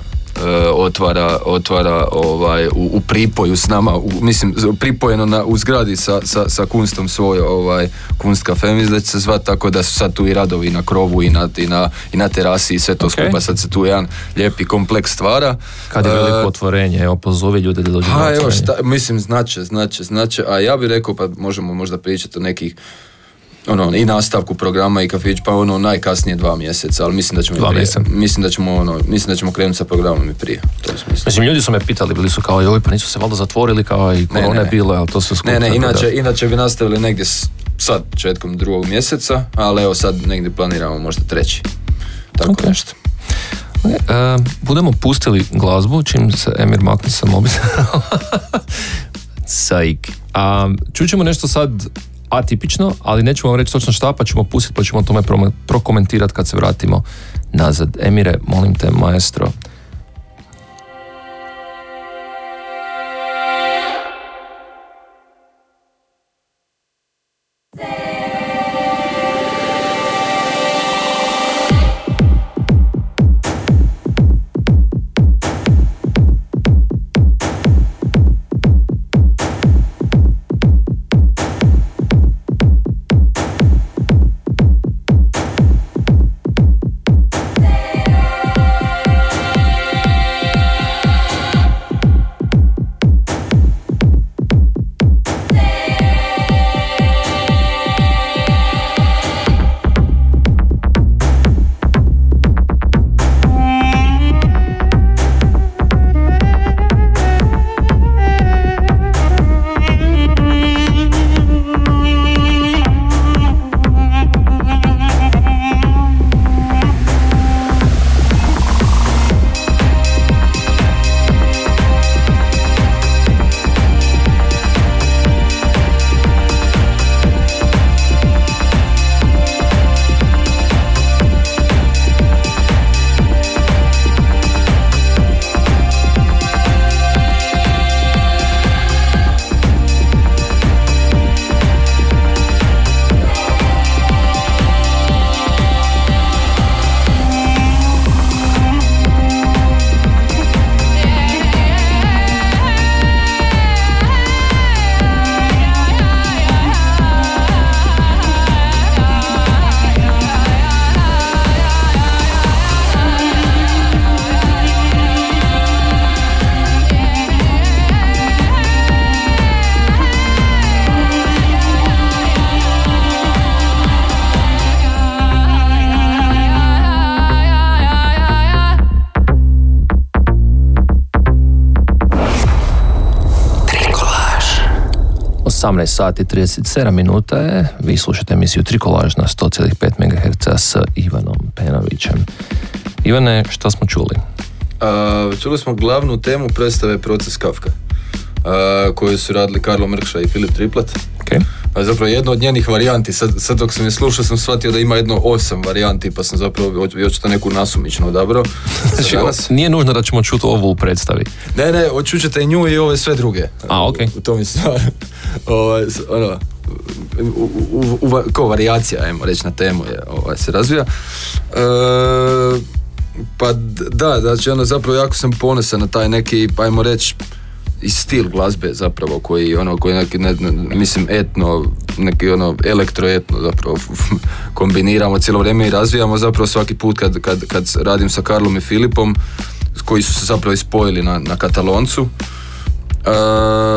otvara, otvara ovaj, u, u pripoju s nama, u, mislim pripojeno na, u zgradi sa, sa, sa kunstom svoj ovaj, Kunst Cafe, mislim da će se zvat tako da su sad tu i radovi na krovu i na, i na, i na terasi i sve to Ok. skupa, sad se tu jedan lijepi kompleks stvara. Kad je Uh, veliko otvorenje, evo pozovi ljude da dođu na evo otvorenje. šta, mislim znače, znače, znače, a ja bih rekao pa možemo možda pričati o nekih ono, i nastavku programa i kafić, pa ono najkasnije dva mjeseca, ali mislim da ćemo Dva prije, mislim da ćemo ono, mislim da ćemo krenuti sa programom i prije, smislu. Mislim, ljudi su me pitali, bili su kao, joj, pa nisu se valjda zatvorili kao i korona ne, ne. bilo, ali to su skupo. Ne, ne, tako da- inače, inače bi nastavili negdje sad, početkom drugog mjeseca, ali evo sad negdje planiramo možda treći. Tako Ok. nešto. E, budemo pustili glazbu, čim se Emir makne sa mobitela. Sajk. A, čućemo nešto sad atipično, ali nećemo vam reći točno šta, pa ćemo pustiti, pa ćemo tome pro- prokomentirati kad se vratimo nazad. Emire, molim te, maestro. Sati 37 minuta je. Vi slušate emisiju Trikolaž na 100,5 MHz s Ivanom Penovićem. Ivane, šta smo čuli? A, čuli smo glavnu temu predstave Proces Kafka a, koju su radili Karlo Mrkša i Filip Triplat. Zapravo jedno od njenih varijanti, sad, sad dok sam je slušao sam shvatio da ima jedno osam varijanti pa sam zapravo očito neku nasumičnu odabrao. Znači, nije nužno da ćemo čuti ovu u predstavi. Ne, ne, očućete i nju i ove sve druge. A, ok. U, tom je stvar. Ovaj, ono, u, u, u, kao varijacija, ajmo reći, na temu je, ovaj, se razvija. E, pa da, znači ono zapravo jako sam ponosan na taj neki, ajmo reći, i stil glazbe zapravo koji ono koji neki ne, mislim etno neki ono elektroetno zapravo kombiniramo cijelo vrijeme i razvijamo zapravo svaki put kad, kad, kad radim sa Karlom i Filipom koji su se zapravo ispojili na, na Kataloncu.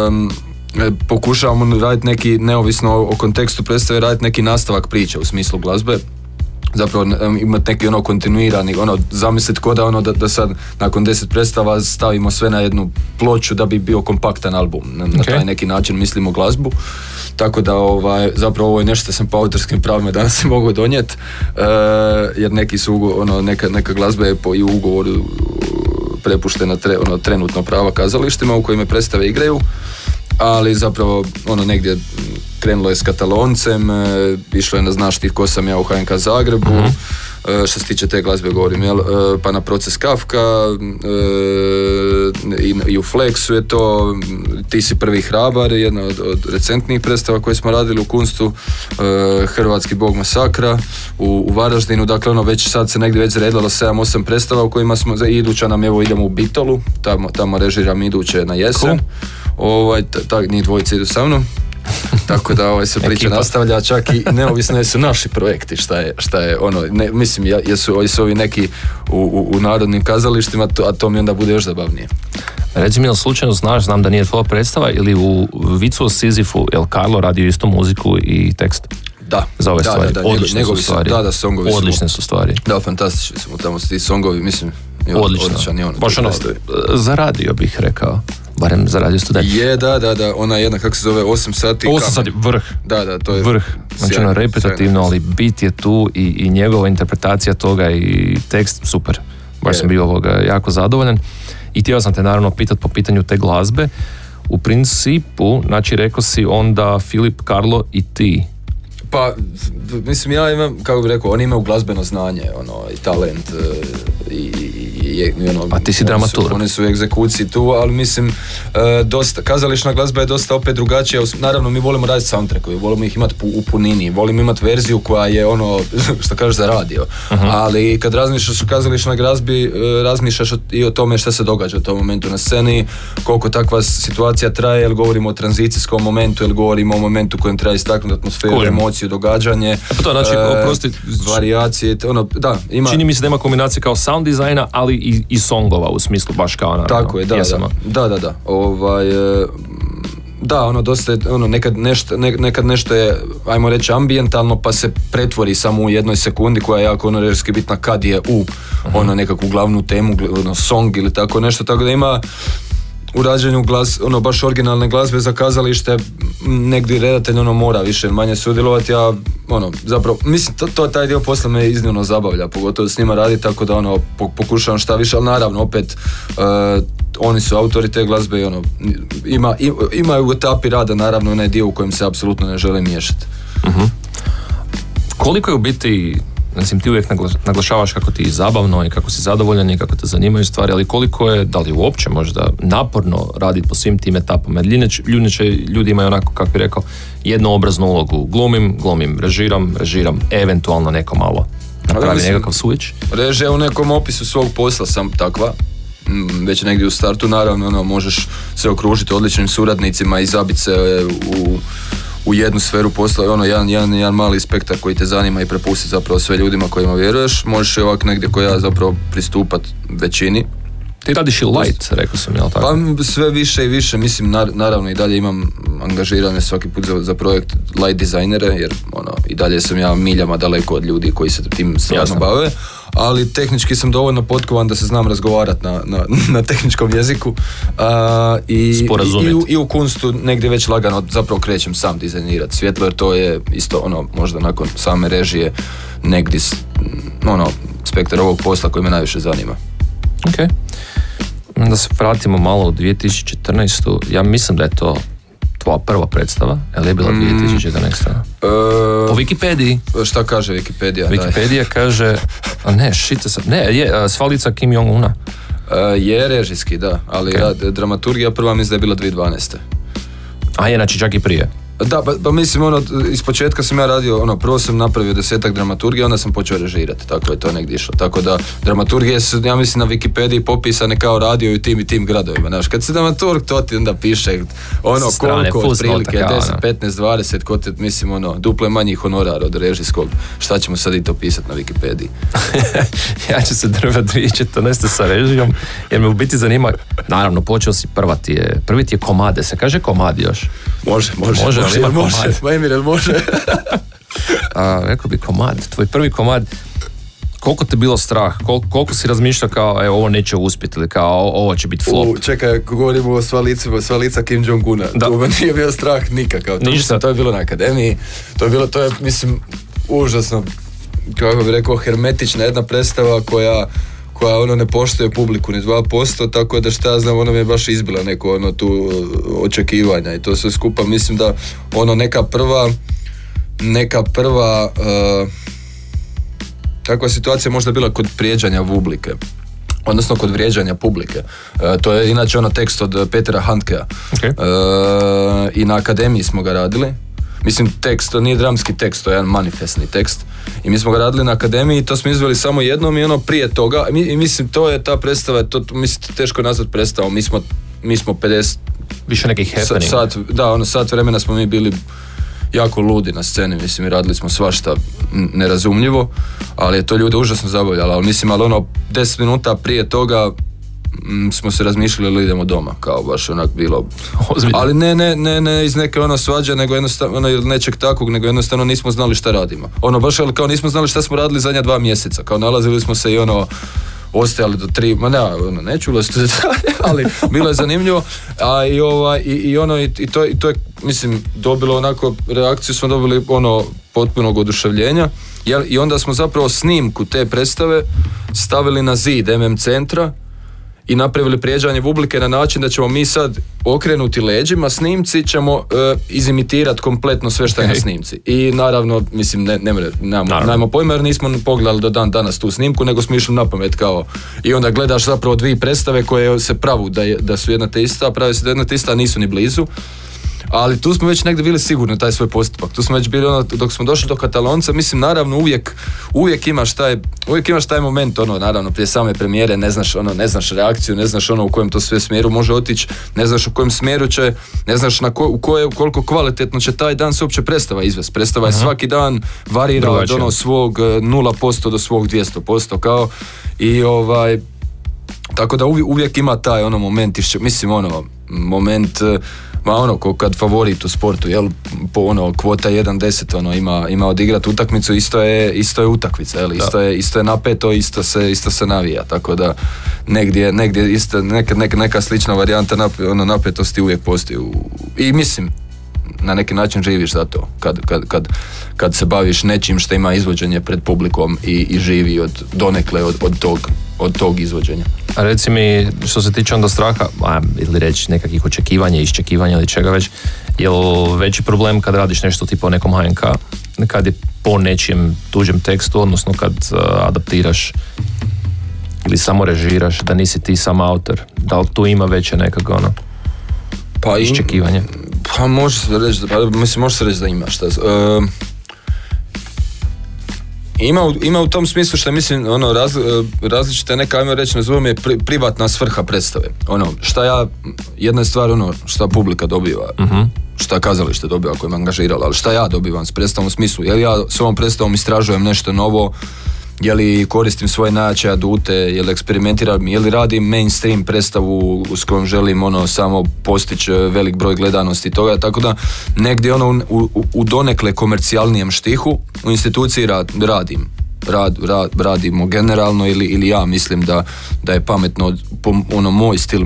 Um, pokušavamo raditi neki neovisno o kontekstu predstave raditi neki nastavak priče u smislu glazbe zapravo imati neki ono kontinuirani, ono zamisliti ko da ono da, da sad nakon deset predstava stavimo sve na jednu ploču da bi bio kompaktan album. Na, na taj neki način mislimo glazbu. Tako da ovaj, zapravo ovo je nešto sam po autorskim pravima danas se mogu donijeti e, jer neki su ono, neka, neka glazba je po i ugovoru prepuštena tre, ono, trenutno prava kazalištima u kojima predstave igraju ali zapravo ono negdje krenulo je s Kataloncem, e, išlo je na znaš ti ko sam ja u HNK Zagrebu, uh što se tiče te glazbe govorim, jel? E, pa na proces Kafka i, i u Flexu je to, ti si prvi hrabar, jedna od, od recentnijih predstava koje smo radili u Kunstu, Hrvatski bog masakra u, u Varaždinu, dakle ono već sad se negdje već zredalo 7-8 predstava u kojima smo, iduća nam evo idemo u Bitolu, tamo, tamo režiram iduće na jesen. Ovaj, tak, njih dvojice idu sa mnom. Tako da ovaj se priča nastavlja čak i neovisno jesu naši projekti šta je, šta je ono, ne, mislim jesu, jesu ovi neki u, u, u narodnim kazalištima, to, a to mi onda bude još zabavnije. Reci mi, jel slučajno znaš, znam da nije tvoja predstava ili u Vicu o Sizifu, jel Karlo radio isto muziku i tekst? Da. Za ove da, stvari. Da, da, Odlične su stvari. Da, da, songovi Odlične su stvari. Da, fantastični su tamo ti songovi, mislim, Odlično. odličan je on. Baš ono, zaradio bih rekao barem za radio student. Je, da, da, da, ona jedna, kako se zove, 8 sati. 8 sati, vrh. Da, da, to je vrh. Znači ono repetitivno, ali bit je tu i, i njegova interpretacija toga i tekst super. baš sam bio ovoga jako zadovoljan. I htio sam te naravno pitati po pitanju te glazbe. U principu, znači rekao si onda Filip, Karlo i ti. Pa, mislim, ja imam, kako bi rekao, oni imaju glazbeno znanje, ono, i talent, e, i, i ono, A ti si dramaturg. Oni su u egzekuciji tu, ali mislim, e, dosta, kazališna glazba je dosta opet drugačija, naravno mi volimo raditi soundtrackove, volimo ih imati u punini, volimo imati verziju koja je ono, što kažeš za radio, ali kad razmišljaš o kazališnoj glazbi, e, razmišljaš i o tome šta se događa u tom momentu na sceni, koliko takva situacija traje, jel govorimo o tranzicijskom momentu, jel govorimo o momentu kojem treba istaknuti atmosferu, Kužim. emociju, događanje. pa to znači, e, oprosti, varijacije, t- ono, da, ima... Čini mi se da ima kombinacija kao sound dizajna, ali i, i songova u smislu baš kao naravno, Tako je, da, pjesama. da, da, da, da. Ovaj, e, da, ono, dosta je, ono, nekad nešto, ne- nekad nešto je, ajmo reći, ambijentalno, pa se pretvori samo u jednoj sekundi koja je jako ono režijski bitna kad je u ono nekakvu glavnu temu, ono, song ili tako nešto, tako da ima u rađenju glas, ono baš originalne glazbe za kazalište negdje redatelj ono mora više manje sudjelovati, a ono zapravo mislim to, to taj dio posla me iznimno zabavlja, pogotovo s njima radi tako da ono po- pokušavam šta više, ali naravno opet e, oni su autori te glazbe i ono ima, imaju u etapi rada naravno onaj dio u kojem se apsolutno ne žele miješati. Koliko je u biti, mislim ti uvijek nagla- naglašavaš kako ti je zabavno i kako si zadovoljan i kako te zanimaju stvari, ali koliko je, da li uopće možda naporno raditi po svim tim etapama, inače ljudi imaju onako, kako bi rekao, jednoobraznu ulogu, glumim, glumim, režiram, režiram, eventualno neko malo napravi nekakav switch. Režija u nekom opisu svog posla sam takva, već negdje u startu, naravno ono, možeš se okružiti odličnim suradnicima i zabiti se e, u, u jednu sferu posla, ono, jedan, jedan, jedan mali spektar koji te zanima i prepustiti zapravo sve ljudima kojima vjeruješ, možeš i ovak negdje koji ja zapravo pristupat većini. Ti radiš i light, rekao sam, jel tako? Pa sve više i više, mislim nar- naravno i dalje imam angažirane svaki put za, za projekt light dizajnere, jer ono, i dalje sam ja miljama daleko od ljudi koji se tim stvarno bave, ali tehnički sam dovoljno potkovan da se znam razgovarati na, na, na tehničkom jeziku a, i, i, u, i u kunstu negdje već lagano zapravo krećem sam dizajnirati svjetlo, jer to je isto ono, možda nakon same režije negdje ono, spektar ovog posla koji me najviše zanima. Ok. Da se vratimo malo u 2014. Ja mislim da je to tvoja prva predstava, jel je bila 2014. E, Po Wikipediji. šta kaže Wikipedia? daj. Wikipedia kaže, a ne, šite se, ne, je, a, svalica Kim Jong-una. E, je režijski, da, ali Ok. ja, dramaturgija prva mislim da je bila 2012. A je, znači čak i prije. Da, pa, pa mislim ono, iz početka sam ja radio, ono, prvo sam napravio desetak dramaturgija, onda sam počeo režirati, tako je to negdje išlo. Tako da, dramaturgije su, ja mislim, na Wikipediji popisane kao radio u tim i tim gradovima, znaš, kad si dramaturg, to ti onda piše, ono, strane, koliko, otprilike, kao, 10, ono. 15, 20, ko te, mislim, ono, duple manji honorar od režijskog, šta ćemo sad i to pisati na Wikipediji? ja ću se drvati 2014. sa režijom, jer me u biti zanima, naravno, počeo si prva ti je, prvi ti je komade, se kaže komad još. Može, može, Može, ali ima može, komad. ma Emir, jel može? A, rekao bi komad, tvoj prvi komad, koliko te bilo strah, koliko, koliko si razmišljao kao, evo, ovo neće uspjeti ili kao, ovo će biti flop. U, čekaj, ako govorimo o sva lica, sva lica Kim Jong-una, Da. nije bio strah nikakav. To, Ništa. to je bilo na akademiji, to je bilo, to je, mislim, užasno, kako bi rekao, hermetična jedna predstava koja koja ono ne poštuje publiku ni 2%, tako da šta ja znam, ono mi je baš izbila neko ono tu uh, očekivanja i to sve skupa, mislim da ono neka prva neka prva uh, takva situacija možda bila kod prijeđanja publike odnosno kod vrijeđanja publike. E, to je inače ono tekst od Petera Handkea. Ok. E, I na akademiji smo ga radili. Mislim, tekst, to nije dramski tekst, to je jedan manifestni tekst. I mi smo ga radili na akademiji i to smo izveli samo jednom i ono prije toga. I, i mislim, to je ta predstava, to, mislim, teško je nazvat predstavom. Mi smo, mi smo 50, Više nekih happening. sat, da, ono sat vremena smo mi bili jako ludi na sceni, mislim i radili smo svašta nerazumljivo, ali je to ljude užasno zabavljalo, ali mislim, ali ono 10 minuta prije toga smo se razmišljali ili idemo doma, kao baš onak bilo. Ozbiljno. Ali ne, ne, ne, ne iz neke ono svađe, nego jednostavno, ono ili nečeg takvog, nego jednostavno nismo znali šta radimo. Ono baš ali kao nismo znali šta smo radili zadnja dva mjeseca, kao nalazili smo se i ono, ostajali do tri, ma ne, ono, neću ulaziti ali bilo je zanimljivo, a i, ovaj, i, i ono, i, i to, i to je, mislim, dobilo onako, reakciju smo dobili ono, potpunog oduševljenja, I onda smo zapravo snimku te predstave stavili na zid MM centra i napravili prijeđanje publike na način da ćemo mi sad okrenuti leđima snimci ćemo e, izimitirati kompletno sve što je na snimci. I naravno, mislim, ne, ne, nemamo, nemamo pojma jer nismo pogledali do dan danas tu snimku, nego smo išli na pamet kao i onda gledaš zapravo dvije predstave koje se pravu da, je, da su jedna te ista, a prave se da je jedna te ista, a nisu ni blizu. Ali tu smo već negdje bili sigurni taj svoj postupak. Tu smo već bili ono, dok smo došli do Katalonca, mislim naravno uvijek, uvijek imaš taj, uvijek imaš taj moment, ono naravno prije same premijere ne znaš, ono, ne znaš reakciju, ne znaš ono u kojem to sve smjeru može otići, ne znaš u kojem smjeru će, ne znaš na ko, u koje, koliko kvalitetno će taj dan se uopće predstava izvest. Predstava je svaki dan varira od ono svog e, 0% do svog 200% kao i ovaj tako da uvijek, uvijek ima taj ono moment, mislim ono, moment, eh, ma ono, ko kad favorit u sportu, jel, po ono, kvota 1-10, ono, ima, ima odigrat utakmicu, isto je, isto je utakmica, jel, isto je, isto je napeto, isto se, isto se navija, tako da negdje, negdje isto, neka, neka, neka slična varijanta nap- ono, napetosti uvijek postoji u- i mislim, na neki način živiš za to kad, kad, kad, kad se baviš nečim što ima izvođenje pred publikom i, i živi od donekle od, od, tog, od tog izvođenja. A reci mi, što se tiče onda straha, a, ili reći nekakvih očekivanja, iščekivanja ili čega već, je li veći problem kad radiš nešto tipa o nekom HNK, kad je po nečijem tuđem tekstu, odnosno kad uh, adaptiraš ili samo režiraš, da nisi ti sam autor, da li tu ima veće nekako ono, Pa im- iščekivanje? Pa može se reći, pa, mislim može se reći da ima šta. E, ima, u- ima u tom smislu što mislim ono razli, e, različite neka ajmo reći nazovimo je pri- privatna svrha predstave. Ono šta ja jedna je stvar ono šta publika dobiva. Šta kazalište dobiva koje me angažiralo, ali šta ja dobivam s predstavom u smislu, je li ja s ovom predstavom istražujem nešto novo, je li koristim svoje najjače adute, je li eksperimentiram, je li radim mainstream predstavu s kojom želim ono samo postići e, velik broj gledanosti toga, tako da negdje ono u, u, u donekle komercijalnijem štihu u instituciji rad, radim. Rad, rad, radimo generalno ili, ili ja mislim da, da je pametno ono moj stil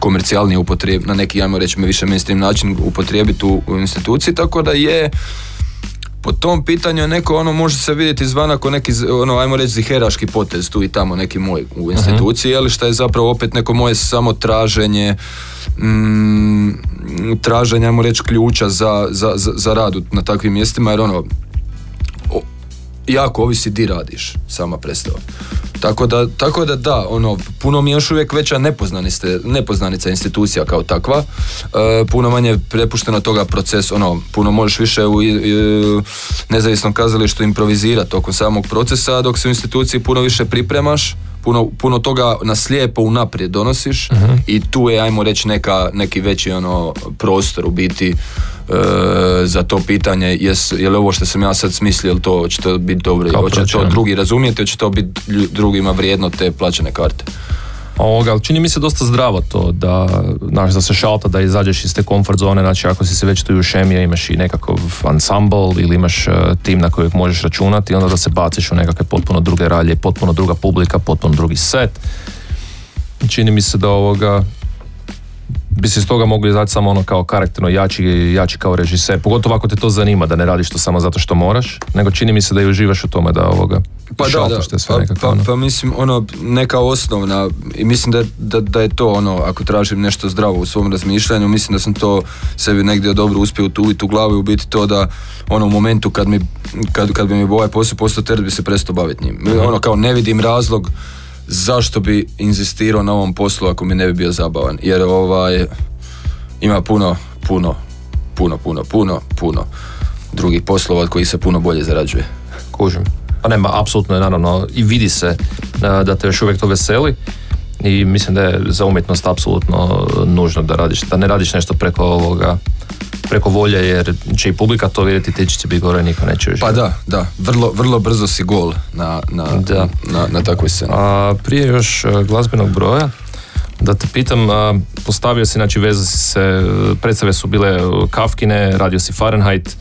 komercijalnije upotrijeb, na neki, ajmo reći, više mainstream način upotrijebiti u, u instituciji, tako da je po tom pitanju je neko ono može se vidjeti izvana kao neki ono ajmo reći ziheraški potez tu i tamo neki moj u instituciji ali što je zapravo opet neko moje samo traženje mm, traženje ajmo reći ključa za, za, za, za rad na takvim mjestima jer ono jako ovisi di radiš sama predstava. Tako da, tako da da, ono, puno mi je još uvijek veća nepoznanica, nepoznanica institucija kao takva, E, puno manje je prepušteno toga proces, ono, puno možeš više u i- nezavisnom kazalištu improvizirati tokom samog procesa, dok se u instituciji puno više pripremaš, puno, puno toga na slijepo unaprijed donosiš i tu je, ajmo reći, neka, neki veći ono, prostor u biti e, za to pitanje. Jes, je li ovo što sam ja sad smislio, jel to će to biti dobro, hoće to drugi razumjeti, hoće to biti drugima vrijedno te plaćene karte. Ovoga, ali čini mi se dosta zdravo to da, znaš, da se šalta, da izađeš iz te comfort zone, znači ako si se već tu ušemio, imaš i nekakav ansambl ili imaš e, tim na kojeg možeš računati, onda da se baciš u nekakve potpuno druge ralje, potpuno druga publika, potpuno drugi set. Čini mi se da ovoga bi se iz toga mogli izaći samo ono kao karakterno jači, jači kao režiser, pogotovo ako te to zanima, da ne radiš to samo zato što moraš, nego čini mi se da i uživaš u tome da ovoga Pa da, da, te sve pa, nekako. pa, ono. pa mislim, ono, neka osnovna, i mislim da, da, da je to ono, ako tražim nešto zdravo u svom razmišljanju, mislim da sam to sebi negdje dobro uspio utuviti u glavu i u biti to da, ono, u momentu kad mi, kad, kad bi mi ovaj posao postao teret, bi se prestao baviti njim. Ono, kao ne vidim razlog zašto bi inzistirao na ovom poslu ako mi ne bi bio zabavan, jer ovaj, ima puno, puno, puno, puno, puno, puno drugih poslova od kojih se puno bolje zarađuje. Kužim. Pa nema, apsolutno je naravno i vidi se a, da te još uvijek to veseli i mislim da je za umjetnost apsolutno nužno da radiš, da ne radiš nešto preko ovoga preko volje jer će i publika to vidjeti, ti će biti gore, niko neće još. Pa da, da, vrlo, vrlo brzo si gol na, na, Da. na, na takvoj sceni. A prije još a, glazbenog broja, da te pitam, postavio si, znači vezao si se, predstave su bile uh, Kafkine, radio si Fahrenheit,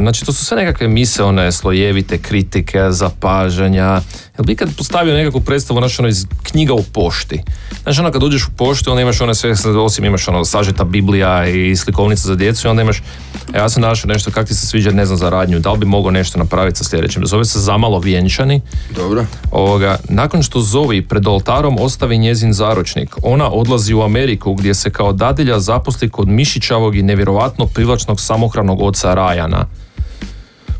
Znači, to su sve nekakve misaone, slojevite kritike, zapažanja. Jel bi kad postavio nekakvu predstavu, znači ono iz knjiga u pošti. Znači, ono kad uđeš u poštu, onda imaš one sve, osim imaš ono sažeta Biblija i slikovnica za djecu i onda imaš, e, ja sam našao nešto, kak ti se sviđa, ne znam, za radnju, da li bi mogao nešto napraviti sa sljedećim. Zove se Zamalo vjenčani. Dobro. Ovoga, nakon što Zoe pred oltarom ostavi njezin zaročnik, ona odlazi u Ameriku gdje se kao dadilja zaposli kod mišićavog i nevjerojatno privlačnog samohranog oca Rajana.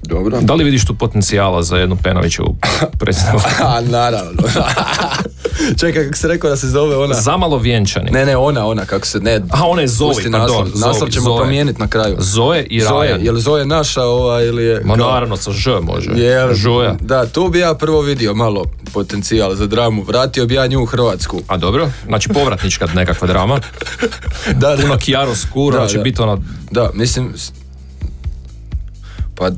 Dobro. Da li vidiš tu potencijala za jednu Penovićevu predstavu? A, naravno. Čekaj, kako se rekao da se zove ona? Zamalo vjenčani. Ne, ne, ona, ona, kako se, ne. A ona je Zoe, pardon, naslov. Zoe, Naslov ćemo Zoe. promijeniti na kraju. Zoe i Zoe, je li Zoe naša ova ili je... Ma naravno sa Ž može. Je, Žoja. Da, tu bi ja prvo vidio malo potencijal za dramu. Vratio bi ja nju u Hrvatsku. A dobro, znači povratnička nekakva drama. Da, da. Puno Kiaro Skuro, Da, da. biti ono... Da, mislim... Pa...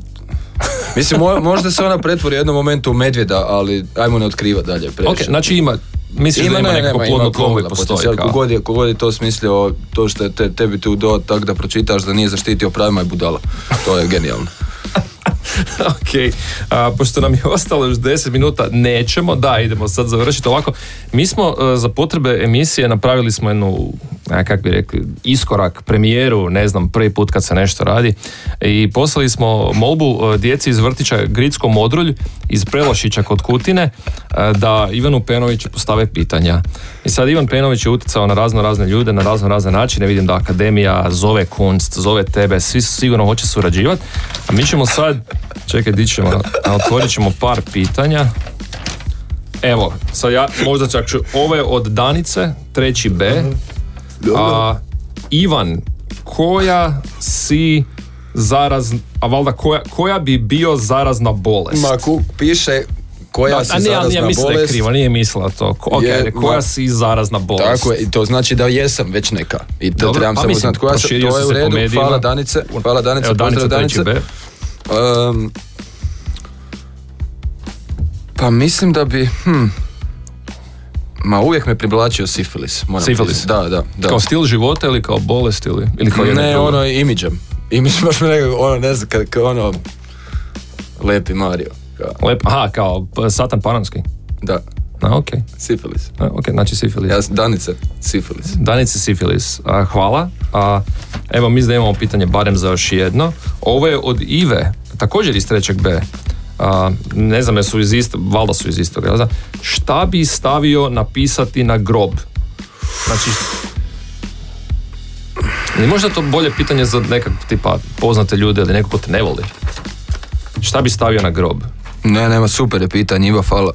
Mislim, mo- možda se ona pretvori u jednom momentu u medvjeda, ali ajmo ne otkriva dalje previše. Ok, znači ima, misliš da ima ne, nekako plodno ima tlo gomila postoji. Kogod je, kogod je to smislio, to što je te, tebi tu do tak da pročitaš da nije zaštitio pravima je budala. To je genijalno. ok, a, pošto nam je ostalo još 10 minuta, nećemo, da, idemo sad završiti ovako. Mi smo e, za potrebe emisije napravili smo jednu, kak bi rekli, iskorak, premijeru, ne znam, prvi put kad se nešto radi i poslali smo molbu e, djeci iz vrtića Gricko Modrulj iz Prelošića kod Kutine e, da Ivanu Penoviću postave pitanja. I sad Ivan Penović je utjecao na razno razne ljude, na razno razne načine. Vidim da Akademija zove Kunst, zove tebe, svi sigurno hoće surađivati. A mi ćemo sad, čekaj, di ćemo, otvorit ćemo par pitanja. Evo, sad ja možda čak ću, ovo je od Danice, treći B. A, Ivan, koja si zaraz, a valjda koja, koja bi bio zarazna bolest? Ma, ku, piše koja Da, si a nije, zarazna nije mislila bolest. krivo, nije mislila to. Ko- Ok, Je, koja ma- si zarazna bolest? Tako je, i to znači da jesam već neka. I to Dobro, trebam pa samo mislim, znati koja sam, to je u redu. Hvala Danice, hvala Danice, Evo, pozdrav Danice. B. Um, pa mislim da bi, hm, ma uvijek me privlačio sifilis. Moram Sifilis? Da, da, da. Kao stil života ili kao bolest ili, ili kao ne, drugo? ono imidžem. Imidž baš me nekako, ono, ne znam, kad, ono, lepi Mario. Kao, Lep, aha, kao p- Satan Panonski. da, A, ok. sifilis. A, ok, znači sifilis. Ja, Danice, sifilis. Danice sifilis. A, hvala. A, evo, mi da imamo pitanje barem za još jedno. Ovo je od Ive, također iz trećeg B. A, ne znam, jesu iz istog, valjda su iz istog, jel da? Šta bi stavio napisati na grob? Znači, je možda to bolje pitanje za nekak tipa poznate ljude ili neko ko te ne voli? Šta bi stavio na grob? Ne, nema, super je pitanje, Iva, hvala.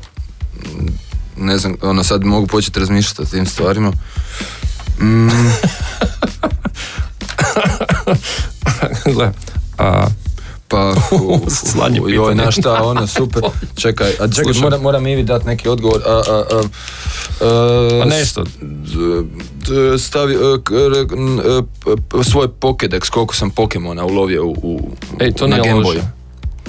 Ne znam, ono, sad mogu početi razmišljati o tim stvarima. Gle, a, Pa, Sladnje joj, na šta, ono, super. Čekaj, a čekaj, Slušam. moram, Ivi dati neki odgovor. A, a, a, a, pa nešto. stavi, svoj Pokédex, koliko sam Pokemona ulovio u, u Ej, to na Game. Boyu.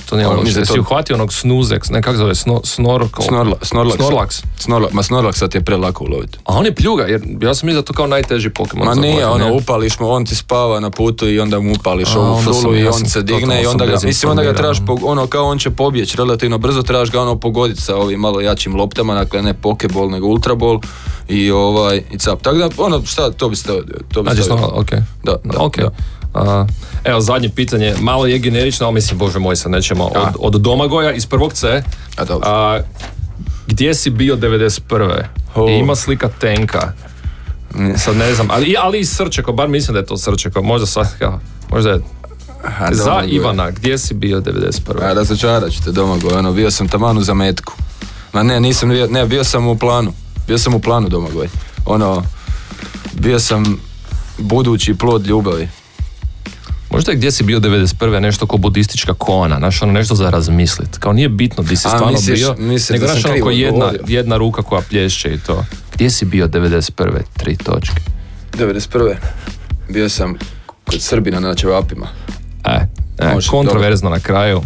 To nije Ono, mislim to- uhvatio onog snuzek, ne kako zove, snor, snorkel? Snorla, Snorlax. Snorlax. Snorla, ma Snorlaxa ti je prelako uloviti. A on je pljuga, jer ja sam mislio da to kao najteži Pokemon. Ma nije, ono, ne? upališ mu, on ti spava na putu i onda mu upališ A, ovu frulu i on se digne i onda ga, mislim, onda ga trebaš, ono, kao on će pobjeći relativno brzo, trebaš ga ono pogoditi sa ovim malo jačim loptama, dakle ne pokeball nego ultraball i ovaj, i cap. Tako da, ono, šta, to bi stavio, to bi Znači, stavio. stvarno, ok. Da, da, ok. da. A, evo, zadnje pitanje, malo je generično, ali mislim, bože moj, sad nećemo. Od, od Domagoja iz prvog C, A, dobro. a, gdje si bio 91. O. I ima slika tenka. Sad ne znam, ali, ali i Srčeko, bar mislim da je to Srčeko, možda sad, kao, možda je A, za Domagoj. Ivana, gdje si bio 91. A, razočarat ću te Domagoj, ono, bio sam taman u zametku. Ma ne, nisam, bio, ne, bio sam u planu. Bio sam u planu Domagoj. Ono, bio sam budući plod ljubavi. Možda je gdje si bio 91. nešto ko budistička kona, znaš, ono nešto za razmislit. Kao nije bitno di si A, stvarno misliš- bio, misliš nego znaš ono jedna, jedna ruka koja plješće i to. Gdje si bio 91. Tri točke. 91. Bio sam kod Srbina na Čevapima. E, e Može, kontroverzno na kraju.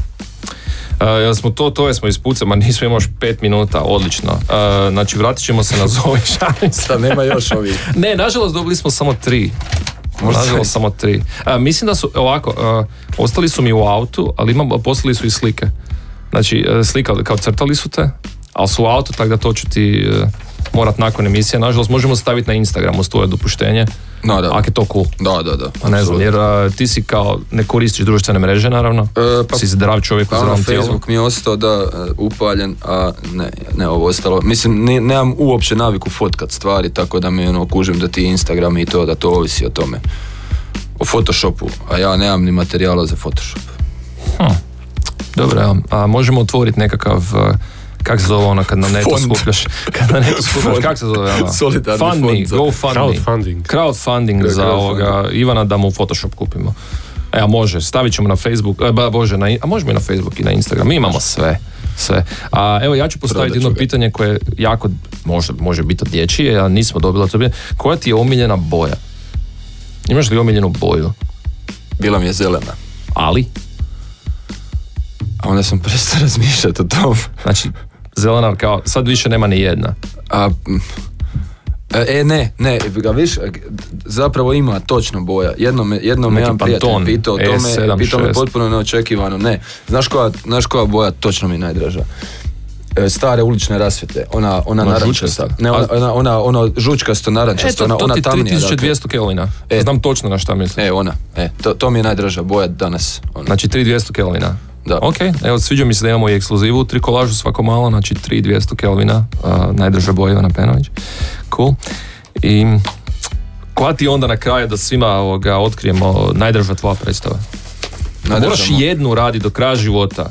Jel smo to, to smo ispucali, ma nismo imali još pet minuta, odlično. E, znači, vratit ćemo se na Zoe. Šta, nema još ovih. Ne, nažalost dobili smo samo tri. Možda Nažalost samo tri. A, mislim da su, ovako, a, ostali su mi u autu, ali imam, poslali su i slike. Znači, e, slika, kao crtali su te, ali su u autu, tako da to ću ti e, morat nakon emisije. Nažalost, možemo staviti na Instagramu s tvoje dopuštenje, No, da. ako je to cool. Da, da, da. Pa ne znam, jer a, ti si kao, ne koristiš društvene mreže, naravno. E, pa- si zdrav čovjek u Pa ono, zdravom tijelu. Facebook mi je ostao da e, upaljen, a ne, ne ovo ostalo. Mislim, ne- nemam uopće naviku fotkat stvari, tako da mi ono, kužim da ti Instagram i to, da to ovisi o tome. O Photoshopu, a ja nemam ni materijala za Photoshop. Dobro, evo, a možemo otvoriti nekakav, uh, kak se zove ono kad na netu Fond. skupljaš, kad na netu skupljaš, kak se zove ono? Solidarni Fund fond go fund me. Crowdfunding. Crowdfunding Da, za crowdfunding. ovoga Ivana da mu Photoshop kupimo. Evo može, stavit ćemo na Facebook, e, ba, bože, na, a možemo i na Facebook i na Instagram, mi imamo sve. Sve. A evo ja ću postaviti jedno ga. pitanje koje je jako, može, može biti od dječije, a nismo dobili to pitanje. Koja ti je omiljena boja? Imaš li omiljenu boju? Bila mi je zelena. Ali, A onda sam prestao razmišljati o tom. znači, zelena kao, sad više nema ni jedna. A, e, ne, ne, ga viš, zapravo ima točno boja. Jednom me, jednom me jedan prijatelj Pantone pitao o tome, E76. pitao me potpuno neočekivano, ne. Znaš koja, znaš koja boja točno mi je najdraža? E, Stare ulične rasvjete, ona, ona Ona narančasta. Ne, ona, ona, ona, ono žučkasto narančasto, E, ona, ona tamnija. dakle. 3200 kelvina. E. Znam točno na šta mislim. E, ona, e, to, to mi je najdraža boja danas. Ona. Znači 3200 kelvina. Da. Ok, evo sviđa mi se da imamo i ekskluzivu, tri kolažu svako malo, znači 3200 kelvina, uh, najdrža boja Ivana Penović. Cool. I koja ti onda na kraju da svima ovoga, otkrijemo najdrža tvoja predstava? Najdrža Moraš mo- jednu radi do kraja života.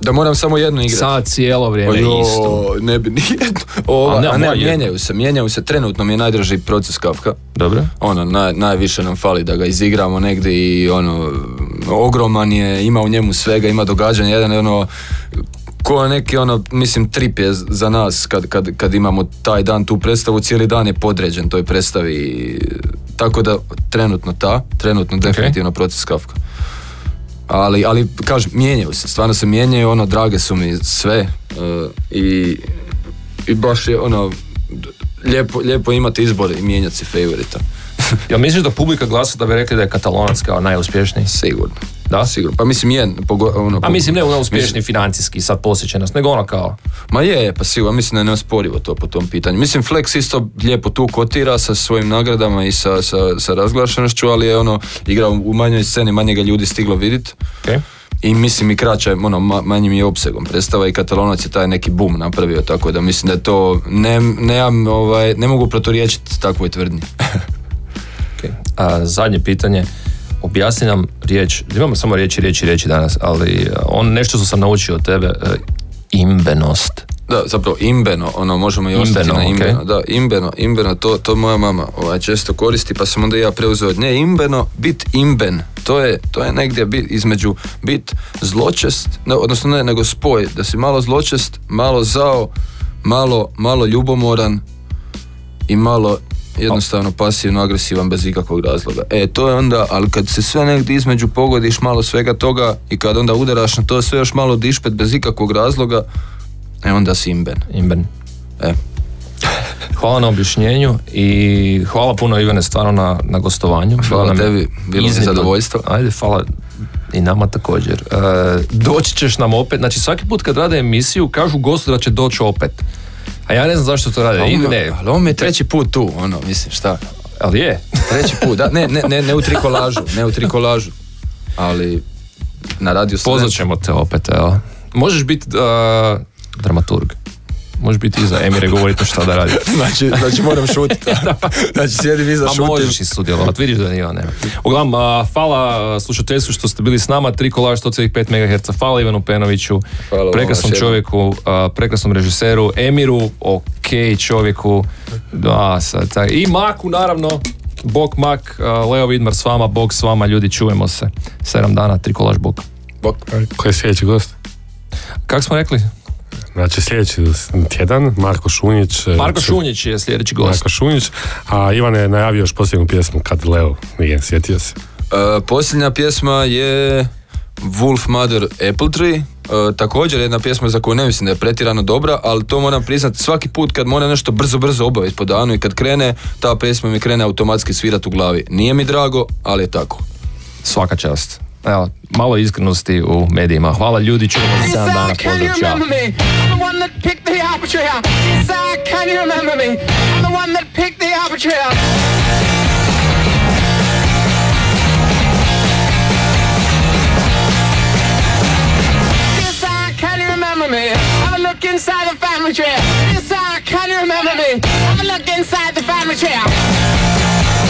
Da moram samo jednu igrati. Sad cijelo vrijeme Jo, isto. ne bi nijedno. Ova, A ne, a ne, mijenjaju se, mijenjaju se. Trenutno mi je najdraži proces Kafka. Dobro? Ono, naj, najviše nam fali da ga izigramo negdje i ono, ogroman je, ima u njemu svega, ima događanja, jedan je ono, ko neki ono, mislim, trip je za nas kad, kad, kad imamo taj dan tu predstavu, cijeli dan je podređen toj predstavi. Tako da, trenutno ta, trenutno definitivno proces Kafka. Ali, ali kažem, mijenjaju se, stvarno se mijenjaju, ono, drage su mi sve e, i, i baš je ono, lijepo, lijepo imati izbor i mijenjati si favorita. Jel misliš da publika glasa da bi rekli da je Katalonac kao najuspješniji? Sigurno. Da? Sigurno. Pa mislim je, pogo, ono, A pogo- mislim ne ono uspješni financijski, sad posjećenost, nego ono kao... Ma je, pa sigurno, mislim da je neosporivo to po tom pitanju. Mislim, Flex isto lijepo tu kotira sa svojim nagradama i sa, sa, sa razglašenošću, ali je ono, igrao u manjoj sceni, manje ga ljudi stiglo vidjeti. Okay. I mislim i kraće, ono, ma, manjim je opsegom predstava i Katalonac je taj neki boom napravio, tako da mislim da je to, ne, nemam, ovaj, ne mogu proturječiti takvoj tvrdnji. Ok. A, zadnje pitanje. Objasni nam riječ, imamo samo riječi, riječi, riječi danas, ali a, on nešto što sam naučio od tebe, e, imbenost. Da, zapravo imbeno, ono možemo i ostati Imbeno, na imbeno. Da, imbeno, imbeno, to, to moja mama ovaj, često koristi, pa sam onda ja preuzeo od nje imbeno, bit imben. To je, to je negdje bit, između bit zločest, ne, odnosno ne, nego spoj, da si malo zločest, malo zao, malo, malo ljubomoran i malo jednostavno pasivno agresivan bez ikakvog razloga. E, to je onda, ali kad se sve negdje između pogodiš malo svega toga i kad onda udaraš na to sve još malo dišpet bez ikakvog razloga, e onda si imben. Imben. E, Hvala na objašnjenju i hvala puno Ivane stvarno na, na gostovanju. Hvala je tebi, bilo mi zadovoljstvo. Ajde, hvala i nama također. E, doći ćeš nam opet, znači svaki put kad rade emisiju kažu gostu da će doći opet. A ja ne znam zašto to rade. ali I- on, ne, ali on mi je treći put tu, ono, mislim, šta? ali je. Treći put, da, ne, ne, ne, ne u trikolažu, ne u trikolažu, ali na radiju Pozvat ćemo te opet, evo. Možeš biti uh, dramaturg. Možeš biti iza Emire govoriti šta da radi. Znači, znači moram šutiti. znači sjedim iza A šutim. možeš i sudjelovati, vidiš da nije nema. Uglavnom, a, hvala a, slušateljstvu što ste bili s nama, tri kolaž 100,5 MHz, hvala Ivanu Penoviću, Hvala prekrasnom jednom. čovjeku, a, prekrasnom režiseru, Emiru, ok čovjeku, da, sad, tak. i Maku naravno, Bog Mak, a, Leo Vidmar s vama, Bog s vama, ljudi, čujemo se. Sedam dana, tri kolaž Bog. Bok. Ko je sljedeći gost? Kako smo rekli? Znači sljedeći tjedan, Marko Šunjić. e, Marko Šunjić je sljedeći gost. Marko Šunjić, a Ivan je najavio još posljednju pjesmu kad Leo nije sjetio se. Uh, posljednja pjesma je Wolf Mother Apple Tree, također jedna pjesma za koju ne mislim da je pretjerano dobra, ali to moram priznati svaki put kad moram nešto brzo, brzo obaviti po danu i kad krene, ta pjesma mi krene automatski svirat u glavi. Nije mi drago, ali je tako. Svaka čast. Evo, malo iskrenosti u medijima. Hvala ljudi, čujemo za 7 dana, pozdrav, čao. inside the family tree. Yes, I can you remember me? Have a look inside the family tree.